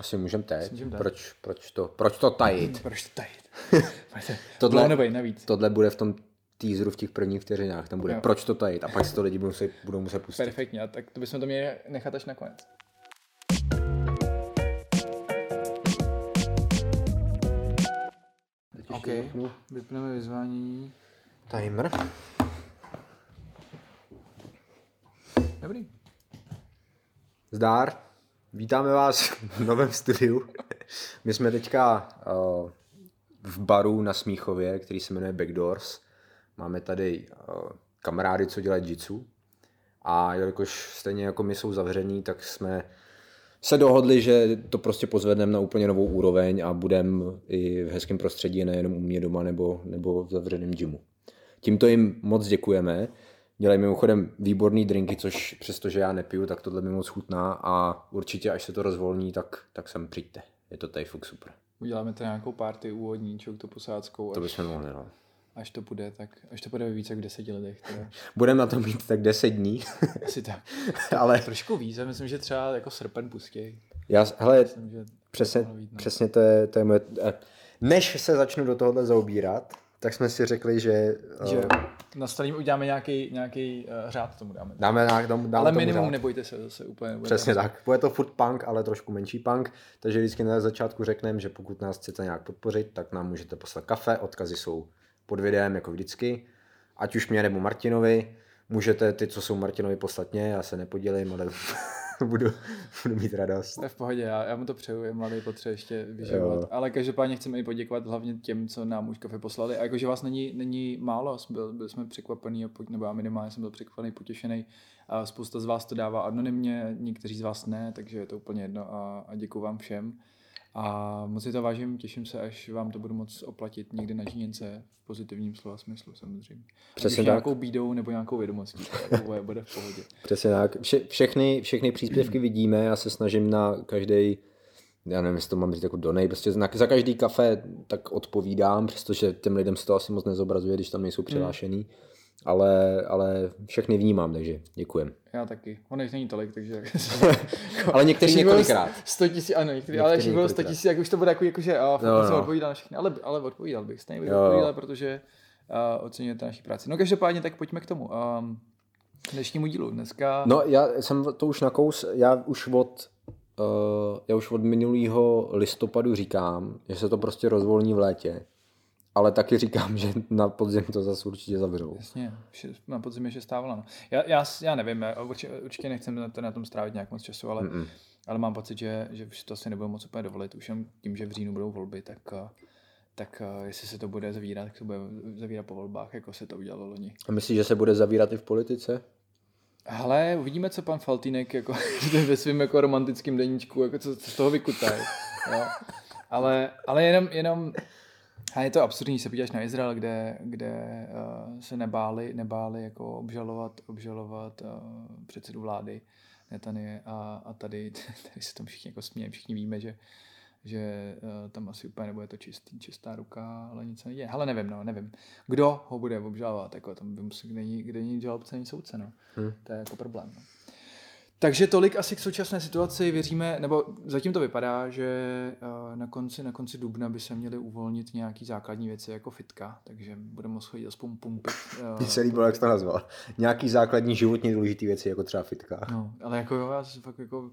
Asi můžeme teď. můžem teď. Proč, proč, to, proč to tajit? Proč to tajit? Tohle- navíc. Tohle bude v tom teaseru v těch prvních vteřinách. Tam bude, Jo. proč to tajit? A pak si to lidi budou muset, budou muset pustit. Perfektně, a tak to bychom to měli nechat až nakonec. OK, vypneme vyzvání. Timer. Dobrý. Zdár, vítáme vás v novém studiu. My jsme teďka uh, v baru na Smíchově, který se jmenuje Backdoors. Máme tady uh, kamarády, co dělají jitsu. A jelikož stejně jako my jsou zavřený, tak jsme se dohodli, že to prostě pozvedneme na úplně novou úroveň a budeme i v hezkém prostředí, nejenom u mě doma nebo, nebo v zavřeném gymu. Tímto jim moc děkujeme. Dělají mimochodem výborný drinky, což přestože já nepiju, tak tohle mi moc chutná a určitě, až se to rozvolní, tak, tak sem přijďte. Je to tady fakt super. Uděláme tady nějakou party úvodní, to posádkou, To bychom mohli, no. až to bude, tak až to bude ve více jak deseti letech. Teda. Budeme na to mít tak 10 dní, Asi tak. ale Trošku víc, já myslím, že třeba jako srpen pustí. já, hele, Myslím, že přesně, no. přesně to je, to je moje... eh, Než se začnu do tohohle zaobírat, tak jsme si řekli, že, eh, že na starým uděláme nějaký, nějaký uh, řád tomu dáme. dáme, dáme, dáme Ale tomu minimum řád. nebojte se zase úplně. Přesně tak. Bude to food punk, ale trošku menší punk, takže vždycky na začátku řekneme, že pokud nás chcete nějak podpořit, tak nám můžete poslat kafe, odkazy jsou pod videem jako vždycky, ať už mě nebo Martinovi, můžete ty, co jsou Martinovi, poslat mě, já se nepodělím, ale budu, budu mít radost. To je v pohodě, já, já mu to přeju, je mladý, potřebuje ještě vyživovat. Jo. Ale každopádně chceme i poděkovat hlavně těm, co nám už kafe poslali. A jakože vás není, není málo, jsme byl, byli jsme překvapený, nebo já minimálně jsem byl překvapený, potěšený. A spousta z vás to dává anonymně, někteří z vás ne, takže je to úplně jedno a, a děkuji vám všem. A moc si to vážím, těším se, až vám to budu moc oplatit někdy na žíněnce v pozitivním slova smyslu samozřejmě. Přesně tak. nějakou bídou nebo nějakou vědomostí, to bude, v pohodě. Přesně tak. Vše, všechny, všechny příspěvky vidíme, já se snažím na každý já nevím, jestli to mám říct jako donate, prostě na, za každý kafe tak odpovídám, přestože těm lidem se to asi moc nezobrazuje, když tam nejsou přihlášený, ale, ale všechny vnímám, takže děkujem. Já taky. On jich není tolik, takže... Ale někteří několikrát. 100 tisíc, ano, některý, ale když bylo 100 několikrát. tisíc, jak už to bude jako, jako že a No, no, odpovídal na všechny, ale, ale odpovídal bych, stejně bych Jo, odpovídal, protože uh, oceňujete naši práci. No každopádně, tak pojďme k tomu. Um, k dnešnímu dílu. Dneska... No, já jsem to už nakous, já už od, uh, já už od minulého listopadu říkám, že se to prostě rozvolní v létě, ale taky říkám, že na podzim to zase určitě zavřou. Jasně, na podzim ještě stávala. No. Já, já, já nevím, já určitě, určitě nechcem na, to, na tom strávit nějak moc času, ale, Mm-mm. ale mám pocit, že, že už to asi nebudou moc úplně dovolit. Už jen tím, že v říjnu budou volby, tak, uh, tak uh, jestli se to bude zavírat, tak se bude zavírat po volbách, jako se to udělalo loni. A myslíš, že se bude zavírat i v politice? Ale uvidíme, co pan Faltýnek jako ve svém jako romantickém deníčku, jako co, co z toho vykutá. Ale, ale jenom, jenom a je to absurdní, když se podíváš na Izrael, kde, kde uh, se nebáli, nebáli jako obžalovat, obžalovat uh, předsedu vlády Netany a, a tady, tady se tam všichni jako smějí, všichni víme, že, že uh, tam asi úplně nebude to čistý, čistá ruka, ale nic se neděje. Ale nevím, no, nevím. Kdo ho bude obžalovat, jako tam by musel, kde není, kde není žalobce, není soudce, no. Hm. To je jako problém. No. Takže tolik asi k současné situaci. Věříme, nebo zatím to vypadá, že eh, na konci, na konci dubna by se měly uvolnit nějaký základní věci jako fitka, takže budeme moct chodit aspoň pumpit. eh, Mně se líbilo, jak jsi to nazval. Nějaký základní životně důležité věci, jako třeba fitka. No, ale jako jo, já fakt jako,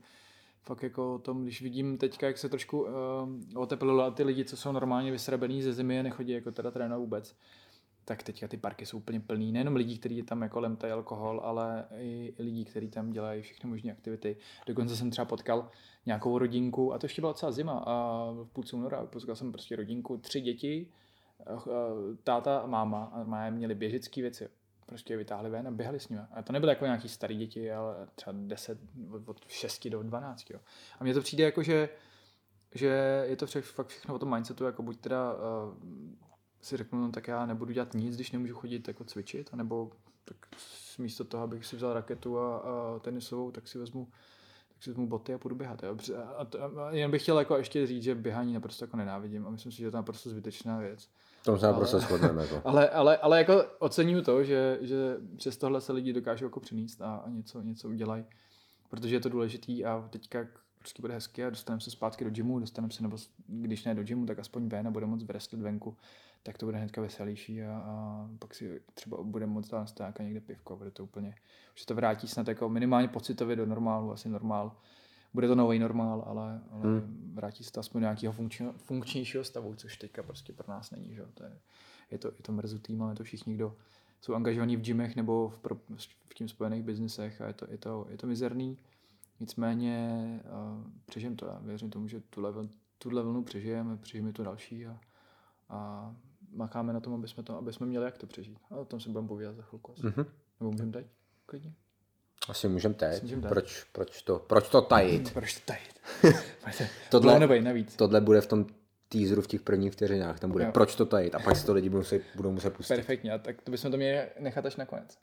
fakt jako o tom, když vidím teďka, jak se trošku uh, oteplilo a ty lidi, co jsou normálně vysrabený ze zimy nechodí jako teda trénovat vůbec, tak teďka ty parky jsou úplně plný. Nejenom lidí, kteří tam jako lemtají alkohol, ale i lidí, kteří tam dělají všechny možné aktivity. Dokonce jsem třeba potkal nějakou rodinku, a to ještě byla celá zima, a v půlce února potkal jsem prostě rodinku, tři děti, eh, táta a máma, a máma měli běžecké věci. Prostě je vytáhli ven a běhali s nimi. A to nebyly jako nějaký starý děti, ale třeba 10, od- od 6 do 12. Jo. A mně to přijde jako, že, že je to fakt všechno o tom mindsetu, jako buď teda uh, si řeknu, no tak já nebudu dělat nic, když nemůžu chodit jako cvičit, anebo tak místo toho, abych si vzal raketu a, a tenisovou, tak si vezmu tak si vezmu boty a půjdu běhat. A, to, a jen bych chtěl jako ještě říct, že běhání naprosto jako nenávidím a myslím si, že to je naprosto zbytečná věc. Tom se naprosto shodneme. Jako. Ale, ale, ale jako ocením to, že, že přes tohle se lidi dokážou jako přinést a, a něco, něco udělají, protože je to důležitý a teďka prostě bude hezky a dostaneme se zpátky do gymu, dostaneme se, nebo když ne do gymu, tak aspoň ven a bude moc vreslit venku, tak to bude hnedka veselější a, a pak si třeba budeme moc dát na někde pivko a bude to úplně, už se to vrátí snad jako minimálně pocitově do normálu, asi normál. Bude to nový normál, ale, ale hmm. vrátí se to aspoň do nějakého funkční, funkčnějšího stavu, což teďka prostě pro nás není. Že? To je, je, to, je to mrzutý, máme to všichni, kdo jsou angažovaní v gymech nebo v, pro, v tím spojených biznesech a je to, je to, je to mizerný. Nicméně uh, přežijem to. Já věřím tomu, že tuhle, tuhle vlnu přežijeme, přežijeme to další a, a makáme na tom, aby jsme, to, aby jsme měli jak to přežít. A o tom se budeme povídat za chvilku. Mm-hmm. Nebo můžeme teď? Klidně. Asi můžeme teď. Můžem teď. Proč, proč, to, proč to tajit? proč to tajit? tohle, navíc. tohle bude v tom teaseru v těch prvních vteřinách. Tam bude, jo. proč to tajit? A pak si to lidi budou muset, budou muset pustit. Perfektně, a tak to bychom to měli nechat až nakonec.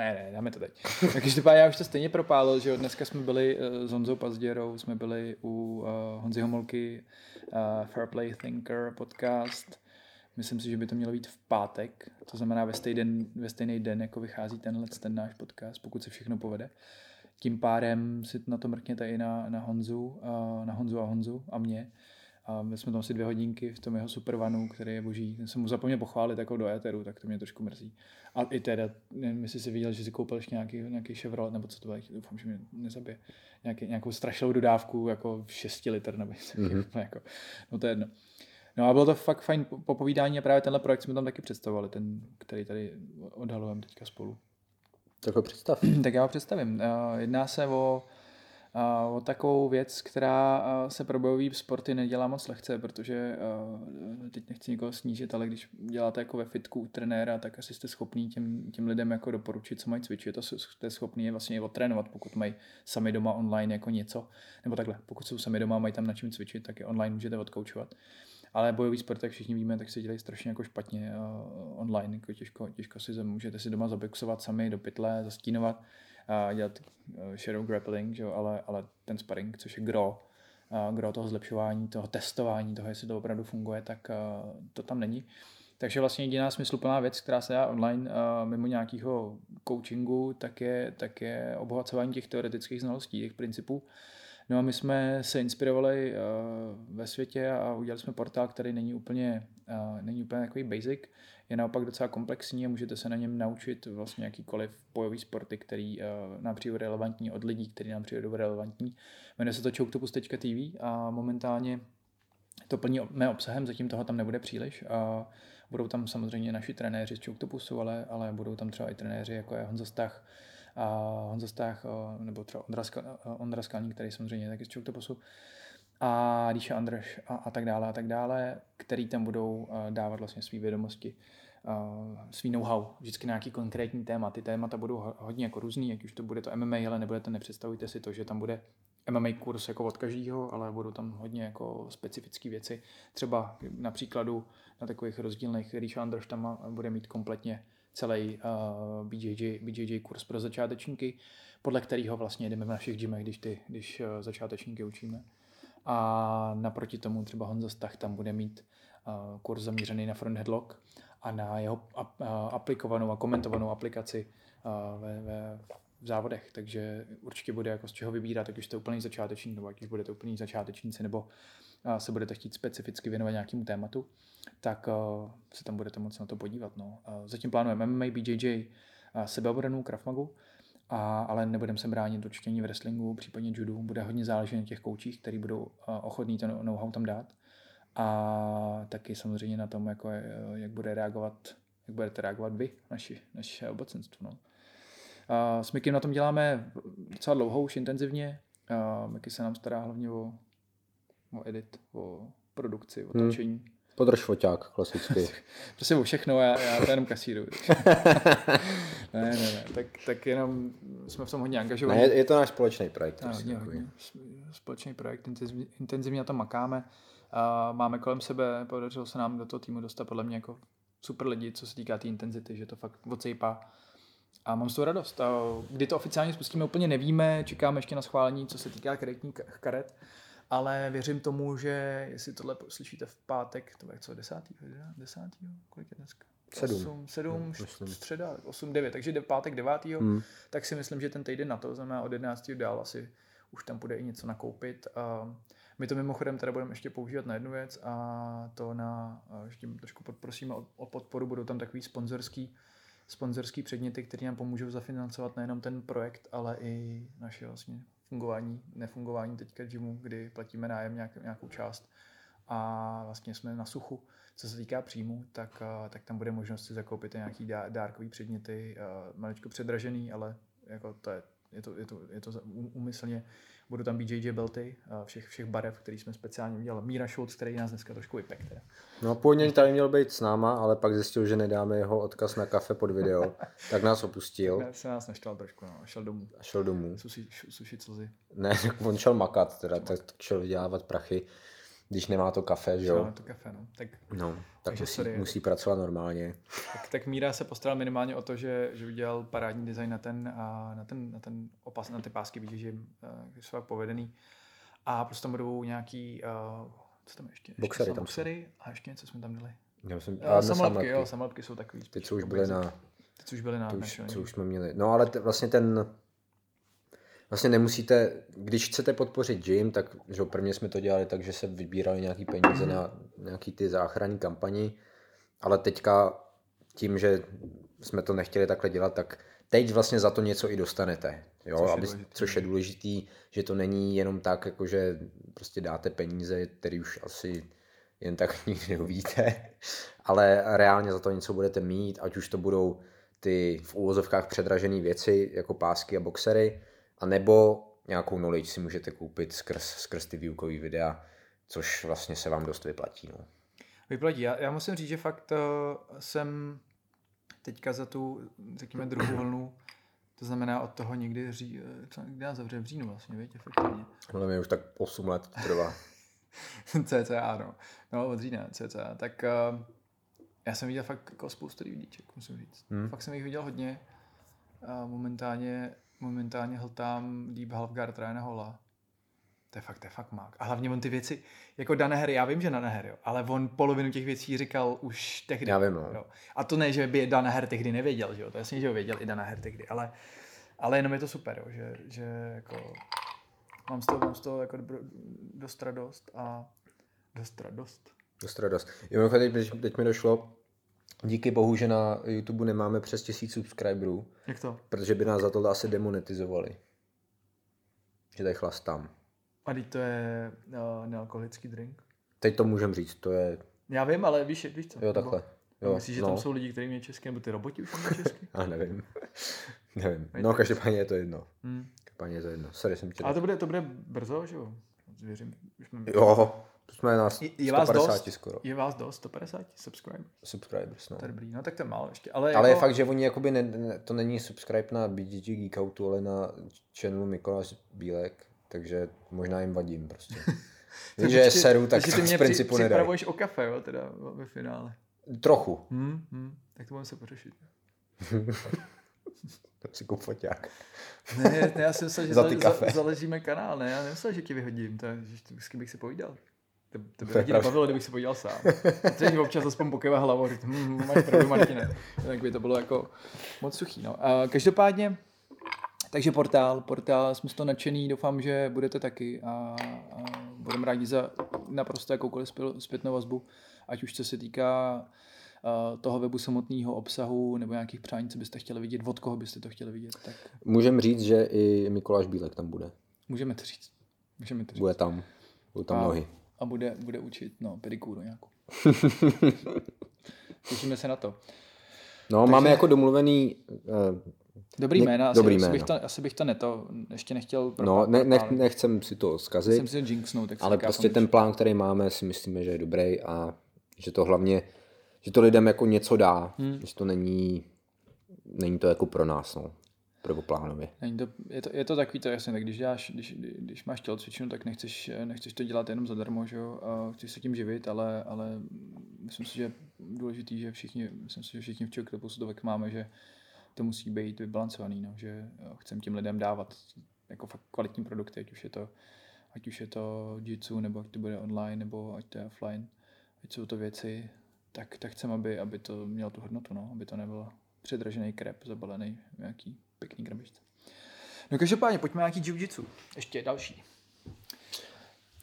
Ne, ne, dáme to teď. Takže to já už to stejně propálil, že dneska jsme byli uh, s Honzou Pazděrou, jsme byli u uh, Honzy Homolky, uh, Fair Play Thinker podcast. Myslím si, že by to mělo být v pátek, to znamená ve stejný den, ve stejný den jako vychází tenhle ten náš podcast, pokud se všechno povede. Tím pádem si na to mrkněte i na, na Honzu, uh, na Honzu a Honzu a mě. A my jsme tam asi dvě hodinky v tom jeho supervanu, který je boží. Ten jsem mu zapomněl pochválit jako do éteru, tak to mě trošku mrzí. A i teda, nevím, jestli jsi viděl, že si koupil ještě nějaký, nějaký Chevrolet, nebo co to bylo, doufám, že mě nezabije. Nějaký, nějakou strašnou dodávku, jako 6 litr, nebo mm-hmm. jako, no to je jedno. No a bylo to fakt fajn popovídání a právě tenhle projekt jsme tam taky představovali, ten, který tady odhalujeme teďka spolu. Tak ho představ. tak já ho představím. Jedná se o o takovou věc, která se pro bojový sporty nedělá moc lehce, protože teď nechci nikoho snížit, ale když děláte jako ve fitku u trenéra, tak asi jste schopný těm, těm lidem jako doporučit, co mají cvičit. A jste schopný je vlastně otrénovat, pokud mají sami doma online jako něco, nebo takhle, pokud jsou sami doma, mají tam na čím cvičit, tak je online můžete odkoučovat. Ale bojový sport, jak všichni víme, tak se dělají strašně jako špatně online, jako těžko, těžko si můžete si doma zabexovat sami do pytle, zastínovat a dělat uh, shadow grappling, že jo, ale, ale ten sparring, což je gro, gro toho zlepšování, toho testování, toho, jestli to opravdu funguje, tak uh, to tam není. Takže vlastně jediná smysluplná věc, která se dá online uh, mimo nějakého coachingu, tak je, tak je obohacování těch teoretických znalostí, těch principů. No a my jsme se inspirovali uh, ve světě a udělali jsme portál, který není úplně, uh, není úplně takový basic, je naopak docela komplexní a můžete se na něm naučit vlastně jakýkoliv bojový sporty, který uh, nám přijde relevantní od lidí, který nám přijde relevantní. Jmenuje se to choketopus.tv a momentálně to plní mé obsahem, zatím toho tam nebude příliš. A budou tam samozřejmě naši trenéři z Choketopusu, ale, ale budou tam třeba i trenéři, jako je Honza Stach, Honza Stach, nebo třeba Ondra, Ondra Skalník, který samozřejmě taky z Choketopusu, a Líša Andrš a, a tak dále a tak dále, který tam budou dávat vlastně své vědomosti, svý know-how, vždycky nějaký konkrétní téma. Ty témata budou hodně jako různý, jak už to bude to MMA, ale nebudete, nepředstavujte si to, že tam bude MMA kurz jako od každého, ale budou tam hodně jako specifické věci. Třeba na příkladu na takových rozdílných, když Androš tam bude mít kompletně celý uh, BJJ, BJJ kurz pro začátečníky, podle kterého vlastně jdeme v našich gymech, když, ty, když uh, začátečníky učíme. A naproti tomu třeba Honza Stach tam bude mít uh, kurz zaměřený na front headlock a na jeho ap, uh, aplikovanou a komentovanou aplikaci uh, ve, ve, v závodech, takže určitě bude jako z čeho vybírat, ať už jste úplný začátečník, nebo ať už budete úplný začátečníci, nebo se budete chtít specificky věnovat nějakému tématu, tak se tam budete moc na to podívat. No. Zatím plánujeme MMA, BJJ, sebeobranu, Krav Magu, a, ale nebudeme se bránit určitě v wrestlingu, případně judu. Bude hodně záležet na těch koučích, který budou ochotní to know-how tam dát. A taky samozřejmě na tom, jako, jak bude reagovat, jak budete reagovat vy, naši, naše obecenstvo. No. S Mikim na tom děláme docela dlouho, už intenzivně. Miky se nám stará hlavně o, o edit, o produkci, o hmm. točení. Hmm. Podrž foťák, klasicky. prostě o všechno, já, já to jenom kasíru. ne, ne, ne, tak, tak jenom jsme v tom hodně angažovaní. Ne, je to náš společný projekt. No, hodně, hodně. Společný projekt, intenzivně, intenzivně na tom makáme. A máme kolem sebe, podařilo se nám do toho týmu dostat podle mě jako super lidi, co se týká té tý intenzity, že to fakt odsejpá a mám z toho radost. A kdy to oficiálně spustíme, úplně nevíme, čekáme ještě na schválení, co se týká kreditní karet, ale věřím tomu, že jestli tohle slyšíte v pátek, to je co, desátý, desátý, kolik je dneska? Sedm. Sedm, no, středa, osm, devět, takže v pátek devátýho, hmm. tak si myslím, že ten týden na to, znamená od 11. dál asi už tam bude i něco nakoupit. A my to mimochodem teda budeme ještě používat na jednu věc a to na, ještě trošku podprosíme o, o podporu, budou tam takový sponzorský, sponzorský předměty, které nám pomůžou zafinancovat nejenom ten projekt, ale i naše vlastně fungování, nefungování teďka gymu, kdy platíme nájem nějak, nějakou část a vlastně jsme na suchu. Co se týká příjmu, tak, tak tam bude možnost si zakoupit nějaký dárkový předměty, maličko předražený, ale jako to je, je to, je to, je to úmyslně. Budou tam být JJ Belty, všech, všech barev, který jsme speciálně udělali. Míra Schultz, který nás dneska trošku vypek. No původně tady měl být s náma, ale pak zjistil, že nedáme jeho odkaz na kafe pod video, tak nás opustil. Tak se nás naštal trošku, no. šel domů. A šel domů. Suši, suši slzy. Ne, on šel makat, teda, tak šel vydělávat prachy když nemá to kafe, že jo? Nemá to kafe, no. Tak, no, tak musí, sorry. musí pracovat normálně. Tak, tak Míra se postaral minimálně o to, že, že udělal parádní design na ten, a na ten, na ten opas, na ty pásky že jsou fakt povedený. A prostě tam budou nějaký, uh, co tam ještě? ještě boxery tam boxery a ještě něco jsme tam dali. Já jsem, uh, samolepky, jo, samolepky jsou takový. Ty, co už byly na... Ty, co už byly na... To už, co už jsme měli. No ale t- vlastně ten vlastně nemusíte, když chcete podpořit gym, tak že prvně jsme to dělali tak, že se vybírali nějaký peníze na nějaký ty záchranní kampani, ale teďka tím, že jsme to nechtěli takhle dělat, tak teď vlastně za to něco i dostanete. Jo? Což, aby, je což je důležitý, že to není jenom tak, jako že prostě dáte peníze, který už asi jen tak nikdy neuvíte, ale reálně za to něco budete mít, ať už to budou ty v úvozovkách předražené věci, jako pásky a boxery, a nebo nějakou knowledge si můžete koupit skrz, skrz ty výukové videa, což vlastně se vám dost vyplatí. No. Vyplatí. Já, já musím říct, že fakt uh, jsem teďka za tu, řekněme, druhou vlnu, to znamená od toho někdy, ří, eh, co, kdy nás zavře v říjnu vlastně, víte, efektivně. No mě už tak 8 let trvá. CCA, no. No, od října, CCA. Tak uh, já jsem viděl fakt jako spoustu lidíček, musím říct. Hmm. Fakt jsem jich viděl hodně. A momentálně momentálně hltám Deep Halfguard Ryana Hola. To je fakt, to je fakt mák. A hlavně on ty věci, jako Danaher, já vím, že Danaher, jo, ale on polovinu těch věcí říkal už tehdy. Já vím, no. jo. A to ne, že by Danaher tehdy nevěděl, že jo, to je jasně, že ho věděl i Danaher tehdy, ale, ale jenom je to super, jo, že, že jako mám z toho, mám z toho jako dost radost a dost radost. Dost radost. Jo, teď, teď mi došlo, Díky bohu, že na YouTube nemáme přes tisíc subscriberů. Jak to? Protože by nás za to asi demonetizovali. Že tady chlastám. A teď to je uh, nealkoholický drink? Teď to můžem říct, to je... Já vím, ale víš, víš co? Jo, takhle. Jo, myslíš, že no. tam jsou lidi, kteří mě česky, nebo ty roboti už mě česky? A nevím. nevím. No, každopádně je to jedno. Hmm. Každopádně je to jedno. Sorry, jsem tě... Ale to bude, to bude brzo, že jo? Zvěřím. Už mám... Jo, jsme na 150 je vás dost, skoro. Je vás dost, 150 subscribers? Subscribers, no. To je dobrý, no tak to je málo ještě. Ale, ale jako... je fakt, že oni jakoby ne, ne, to není subscribe na BGG Geek Outu, ale na channelu Mikoláš Bílek, takže možná jim vadím prostě. Víš, že je seru, tak to z principu při, nedají. o kafe, jo, teda ve finále. Trochu. Hmm, hmm, tak to budeme se pořešit. to si kup foťák. Ne, ne, já jsem myslel, že za, za, zaležíme kanál, ne, já nemyslel, že ti vyhodím, to je, že, s kým bych si povídal. To, to by lidi nebavilo, kdybych se podíval sám. Teď občas aspoň pokeva hlavou, říct, hm, hm, máš pravdu, Martine. Tak by to bylo jako moc suchý. No. A každopádně, takže portál, portál, jsme z toho nadšený, doufám, že budete taky a, a budeme rádi za naprosto jakoukoliv zpětnou vazbu, ať už co se týká toho webu samotného obsahu nebo nějakých přání, co byste chtěli vidět, od koho byste to chtěli vidět. Tak... Můžeme říct, že i Mikuláš Bílek tam bude. Můžeme to říct. Můžeme to říct. Bude tam. Budou tam a, nohy a bude, bude učit no, pedikúru nějakou. Těšíme se na to. No, Takže... máme jako domluvený... Uh, dobrý jména, asi, dobrý asi, Bych to, asi bych to neto, ještě nechtěl... No, ne, ne, nechcem si to zkazit, jsem si to jinxnout, tak ale prostě ten plán, který máme, si myslíme, že je dobrý a že to hlavně, že to lidem jako něco dá, hmm. že to není, není to jako pro nás, no prvoplánově. Není to, je, to, je to takový to jasně, tak když, děláš, když, když máš tělocvičnu, tak nechceš, nechceš to dělat jenom zadarmo, že jo, a chceš se tím živit, ale, ale myslím si, že je důležitý, že všichni, myslím si, že všichni v Čoktopu tak máme, že to musí být vybalancovaný, no, že chcem těm lidem dávat jako fakt kvalitní produkty, ať už je to, ať už je to jitsu, nebo ať to bude online, nebo ať to je offline, ať jsou to věci, tak, tak chcem, aby, aby to mělo tu hodnotu, no, aby to nebylo předražený krep zabalený nějaký pěkný krabičce. No každopádně, pojďme na nějaký jiu-jitsu. Ještě další.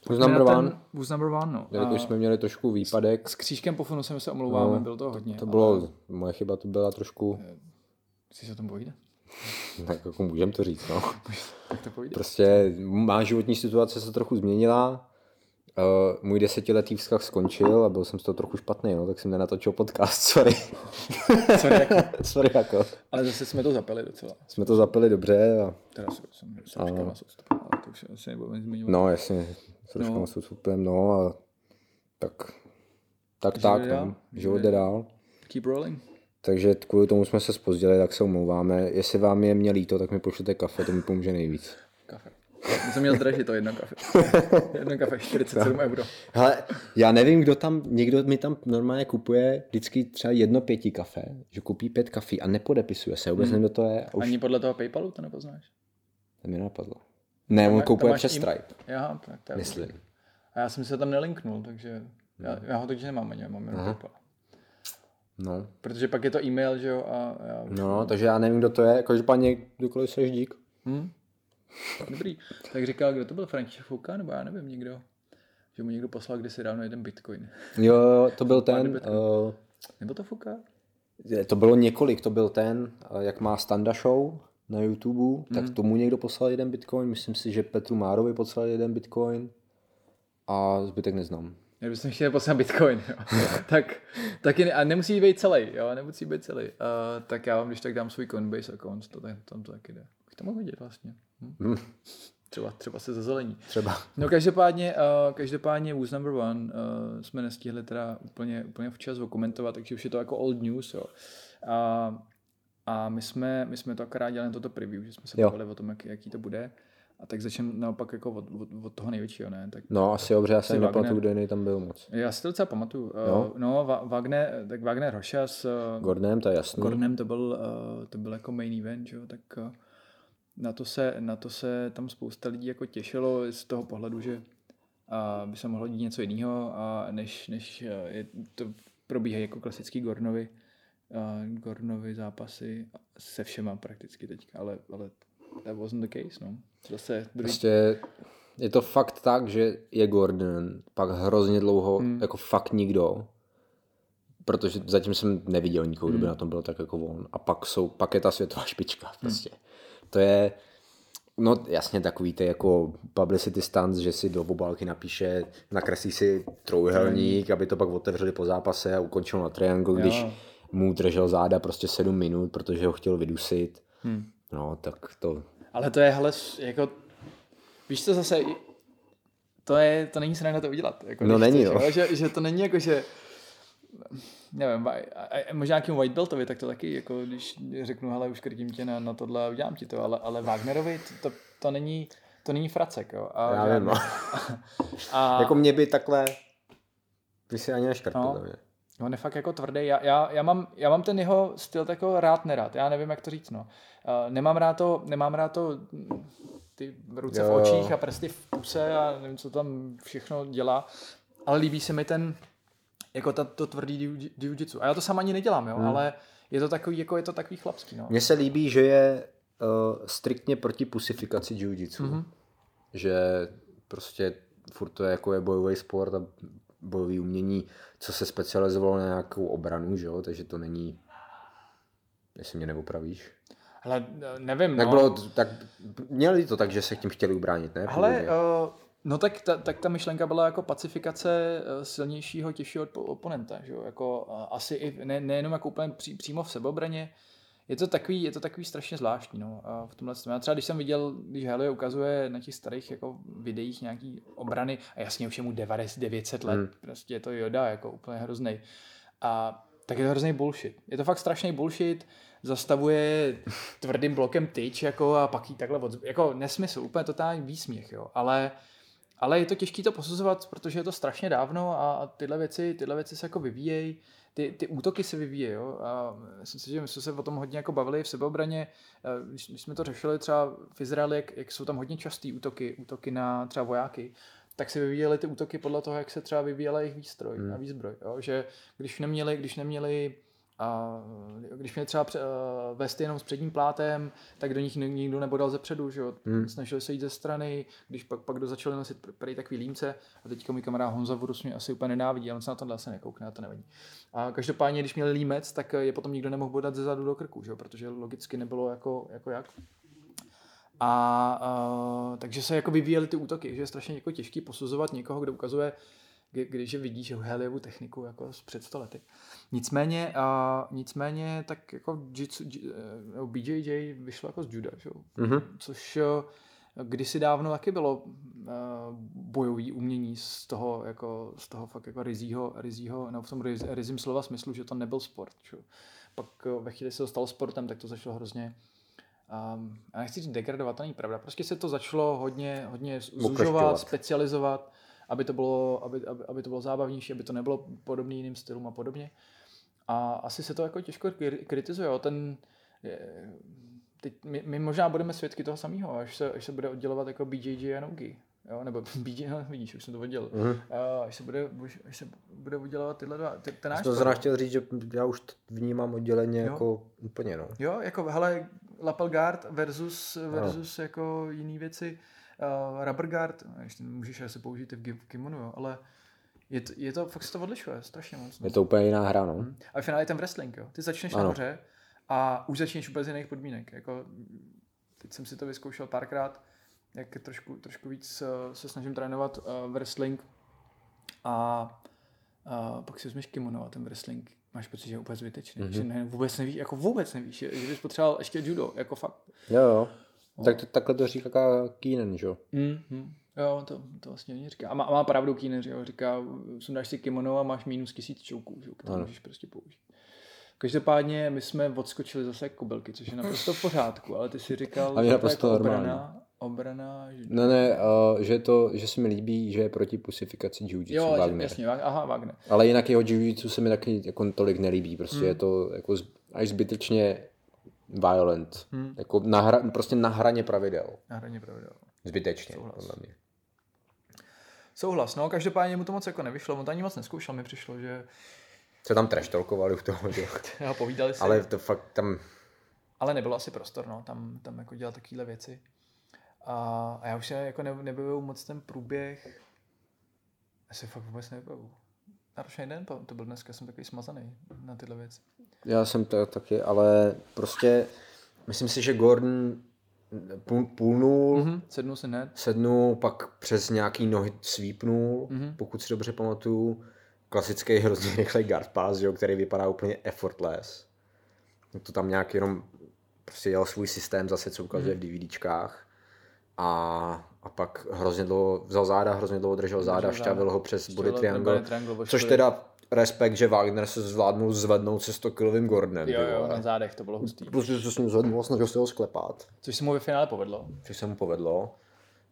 Who's number one? Ten, who's number one, no. Jelikož jsme měli trošku výpadek, s křížkem po fonu se omlouváme, No, bylo to hodně. to bylo, moje chyba to byla trošku, Si se o tom povíde? tak jako můžem to říct, no. Tak to povíde. Prostě má životní situace se trochu změnila, Uh, můj desetiletý vztah skončil a byl jsem z toho trochu špatný, no, tak jsem nenatočil podcast, sorry. Sorry, jako. sorry jako. Ale zase jsme to zapili docela. Jsme to zapili dobře a Teda jsem, jsem, jsem říkal na soustup, ale to už asi nebudeme zmiňovat. no jasně, trošku No. no. s odstupem, no a tak, tak, Život tak, no, život jde dál. Keep rolling. Takže kvůli tomu jsme se spozdili, tak se omlouváme. Jestli vám je mě líto, tak mi pošlete kafe, to mi pomůže nejvíc. Kafe. Já jsem měl zdražit to jedno kafe. jedno kafe, 47 euro. Hele, já nevím, kdo tam, někdo mi tam normálně kupuje vždycky třeba jedno pěti kafe, že koupí pět kafí a nepodepisuje se, vůbec hmm. nevím, kdo to je. Už Ani podle toho Paypalu to nepoznáš? to mi napadlo. Ne, on koupuje máš přes Stripe, Aha, tak to je myslím. A já jsem se tam nelinknul, takže já, já ho takže nemám ani, já mám jenom. Paypal. No. Protože pak je to e-mail, že jo, a já no, takže já nevím, kdo to je, každopádně kdokoliv seš dík. Hm? Dobrý. Tak říkal, kdo to byl, František Fouka, nebo já nevím, někdo. Že mu někdo poslal kdysi dávno jeden bitcoin. Jo, to byl ten, uh, Nebyl to Fouka? to bylo několik, to byl ten, uh, jak má Standa Show na YouTube, tak Hmm. tomu někdo poslal jeden bitcoin, myslím si, že Petru Márovi poslal jeden bitcoin a zbytek neznám. Já bych chtěl poslat bitcoin, jo. tak, taky ne, a nemusí být celý, jo, nemusí být celý. Uh, tak já vám když tak dám svůj Coinbase account, to, tam, tam to taky jde. To mohl vidět vlastně. Hm? Hm, Třeba, třeba se zazelení. třeba. No každopádně, uh, každopádně Who's Number One uh, jsme nestihli teda úplně, úplně včas komentovat, takže už je to jako old news, jo. A, a my jsme, my jsme to akorát dělali na toto preview, že jsme se bavili o tom, jak, jaký to bude. A tak začneme naopak jako od, od, od toho největšího, ne? Tak No, asi dobře, já Asi jsem nepamatuju, kdo jiný tam byl moc. já si to docela pamatuju. Jo? Uh, no, Va- Wagner, tak Wagner Roša s uh, Gordonem, to je jasný. Gordonem to byl, uh, to byl jako main event, jo, tak uh, na to, se, na to se tam spousta lidí jako těšilo z toho pohledu, že uh, by se mohlo dít něco jiného, a než, než uh, je, to probíhají jako klasický Gordonovi, uh, Gordonovi zápasy se všema prakticky teďka, ale, ale that wasn't the case, no. Zase druhý, Prostě je to fakt tak, že je Gordon, pak hrozně dlouho, Hmm. hmm. jako fakt nikdo, protože zatím jsem neviděl nikoho, kdo by Hmm. na tom byl tak jako on. A pak, jsou, pak je ta světová špička, prostě. To je, no jasně takový ty jako publicity stunts, že si do obálky napíše, nakreslí si trojuhelník, aby to pak otevřeli po zápase a ukončil na triangle, Jo. když mu držel záda prostě sedm minut, protože ho chtěl vydusit. Hmm. No, tak to, Ale to je, hele, jako, víš co zase, to je, to není sranda to udělat. Jako, No není, chceš, no. Že, že, to není jako, že, nevím, a, a, možná nějakému white beltovi, tak to taky, jako, když řeknu, hele, už krtím tě na, na tohle a udělám ti to, ale, ale Wagnerovi to, to, to není, to není fracek, jo. A, já vím, no. a, Jako mě by takhle, by si ani neškrtl. No. No. On je fakt jako tvrdý. Já, já, já, mám, já mám ten jeho styl jako rád, nerad. Já nevím, jak to říct. No. Uh, nemám rád to, nemám rád to ty ruce Jo, v očích a prsty v puse a nevím, co tam všechno dělá. Ale líbí se mi ten, jako ta, to tvrdý jiu- jiu-jitsu. A já to sám ani nedělám, jo, Hmm. ale je to takový, jako je to takový chlapský, no. Mně se líbí, že je uh, striktně proti pusifikaci jiu-jitsu. Mhm. Mm-hmm. Že prostě furt to je jako je bojový sport a bojový umění, co se specializovalo na nějakou obranu, že jo? takže to není, jestli mě neopravíš. Ale eh, nevím, Tak no. bylo, tak měli to tak, že se tím chtěli ubránit, ne? Ale, uh, no tak ta, tak ta myšlenka byla jako pacifikace eh, silnějšího, těžšího oponenta, že jo? Jako uh, asi i ne, nejenom jako úplně pří, přímo v sebeobraně, je to takový, je to takový strašně zvláštní, no, a v tomhle tom. Já třeba, když jsem viděl, když Helio ukazuje na těch starých jako videích nějaký obrany, a jasně už je mu 90, 900 let, Hmm. prostě je to Yoda, jako úplně hrozný. A tak je to hrozný bullshit. Je to fakt strašný bullshit, zastavuje tvrdým blokem tyč jako a pak jí takhle od, jako nesmysl, úplně totální výsměch, jo. Ale, ale je to těžké to posuzovat, protože je to strašně dávno a, a tyhle věci, tyhle věci se jako vyvíjejí, ty, ty útoky se vyvíjejí, jo. A myslím si, že my jsme se o tom hodně jako bavili v sebeobraně, když, když jsme to řešili třeba v Izraeli, jak, jak jsou tam hodně častý útoky, útoky na třeba vojáky, tak se vyvíjely ty útoky podle toho, jak se třeba vyvíjela jejich výstroj Hmm. a výzbroj. Jo? Že když neměli, když neměli a když měli třeba eh, vesty jenom s předním plátem, tak do nich nikdo nebodal ze předu, že jo. Hmm. Snažili se jít ze strany, když pak, pak kdo začali nosit prej takový límce a teďka můj kamarád Honza Vorus mě asi úplně nenávidí, ale on se na to asi nekoukne, a to nevadí. A každopádně, když měli límec, tak je potom nikdo nemohl bodat ze zadu do krku, že jo, protože logicky nebylo jako, jako jak. A, a takže se jako vyvíjely ty útoky, že je strašně jako těžký posuzovat někoho, kdo ukazuje když vidíš Heliovou techniku jako z před stolety. Nicméně, a, nicméně tak jako jitsu, no, BJJ vyšlo jako z juda, že? Mm-hmm. což kdysi dávno taky bylo uh, bojový umění z toho, jako, z toho fakt jako rizího, rizího no v tom riz, rizím slova smyslu, že to nebyl sport. Že? Pak ve chvíli se to stalo sportem, tak to začalo hrozně um, já nechci říct degradovat, to není pravda. Prostě se to začalo hodně, hodně zužovat, specializovat aby to bylo, aby, aby, aby to bylo zábavnější, aby to nebylo podobné jiným stylům a podobně. A asi se to jako těžko kritizuje. Ten, teď my, my, možná budeme svědky toho samého, až se, až se bude oddělovat jako BJJ a Nogi. Jo, nebo BJ, no, vidíš, už jsem to oddělil. Mm-hmm. až, se bude, až se bude oddělovat tyhle dva, ty, ten náš To jsem chtěl říct, že já už vnímám odděleně jo. jako úplně, no. Jo, jako hele, Lapelgard versus, versus no. jako jiný věci uh, rubber guard, ještě můžeš asi použít i v kimonu, jo, ale je to, je to, fakt se to odlišuje strašně moc. Je to úplně jiná hra, no. Hmm. A v finále je ten wrestling, jo. Ty začneš ano. nahoře a už začneš úplně z jiných podmínek. Jako, teď jsem si to vyzkoušel párkrát, jak trošku, trošku víc uh, se snažím trénovat uh, wrestling a uh, pak si vezmeš kimono a ten wrestling máš pocit, že je úplně zbytečný. Mm-hmm. Že ne, vůbec nevíš, jako vůbec nevíš, že, že bys potřeboval ještě judo, jako fakt. Jo, jo. No. Tak to, takhle to říká Keenan, že jo? Mm-hmm. Jo, to, to vlastně oni říká. A má, a má pravdu Keenan, že jo? Říká, sundáš si kimono a máš minus tisíc čouků, že jo? Které můžeš prostě použít. Každopádně my jsme odskočili zase kobylky, což je naprosto v pořádku, ale ty si říkal, že to je jako obrana, obrana, že... Ne, ne, uh, že, to, že se mi líbí, že je proti pusifikaci jiu Jo, Wagner. jasně, aha, Wagner. Ale jinak jeho jiu se mi taky jako tolik nelíbí, prostě mm. je to jako až zbytečně violent. Hmm. Jako na hra, prostě na hraně pravidel. Na hraně pravidel. Zbytečně, Souhlas. podle mě. Souhlas, no, každopádně mu to moc jako nevyšlo, on to ani moc neskoušel, mi přišlo, že... Se tam treštolkovali u toho, že jo. povídali si. Ale to fakt tam... Ale nebylo asi prostor, no, tam, tam jako dělat takovéhle věci. A, a já už se jako ne, nebyl moc ten průběh, já se fakt vůbec nebyl. Náročný den to byl dneska, jsem takový smazaný na tyhle věci. Já jsem to taky, ale prostě myslím si, že Gordon půl, půlnul, mm-hmm. sednul se hned. Sednul, pak přes nějaký nohy svípnul, mm-hmm. pokud si dobře pamatuju. Klasický hrozně rychlej guard pass, jo, který vypadá úplně effortless. To tam nějak jenom prostě jel svůj systém zase, co ukazuje mm-hmm. v DVDčkách. A, a pak hrozně dlouho vzal záda, hrozně dlouho držel záda, šťavil ho přes body triangle, triangle což teda respekt, že Wagner se zvládnul zvednout se 100 kilovým Gordonem. Jo, jo, na zádech to bylo hustý. Prostě se s ním zvednul a snažil se ho sklepat. Což se mu ve finále povedlo. Což se mu povedlo.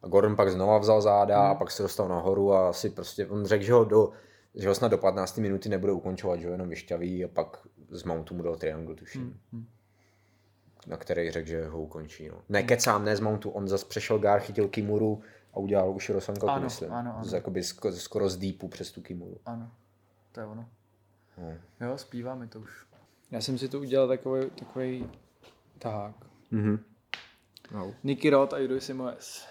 A Gordon pak znova vzal záda hmm. a pak se dostal nahoru a asi prostě, on řekl, že ho do, že ho snad do 15 minuty nebude ukončovat, že ho jenom vyšťaví a pak z mountu mu dal triangle, tuším. Hmm. hmm. Na který řekl, že ho ukončí. No. Ne, kecám, ne z mountu, on zase přešel gár, chytil Kimuru a udělal už Rosanka, myslím. Ano, ano. Z, jakoby skoro, skoro z deepu přes tu Kimuru. Ano, to je ono. Hmm. Jo, zpívá mi to už. Já jsem si to udělal takový, takový tak. Mm-hmm. No. Nicky Rod a Judo Simoes.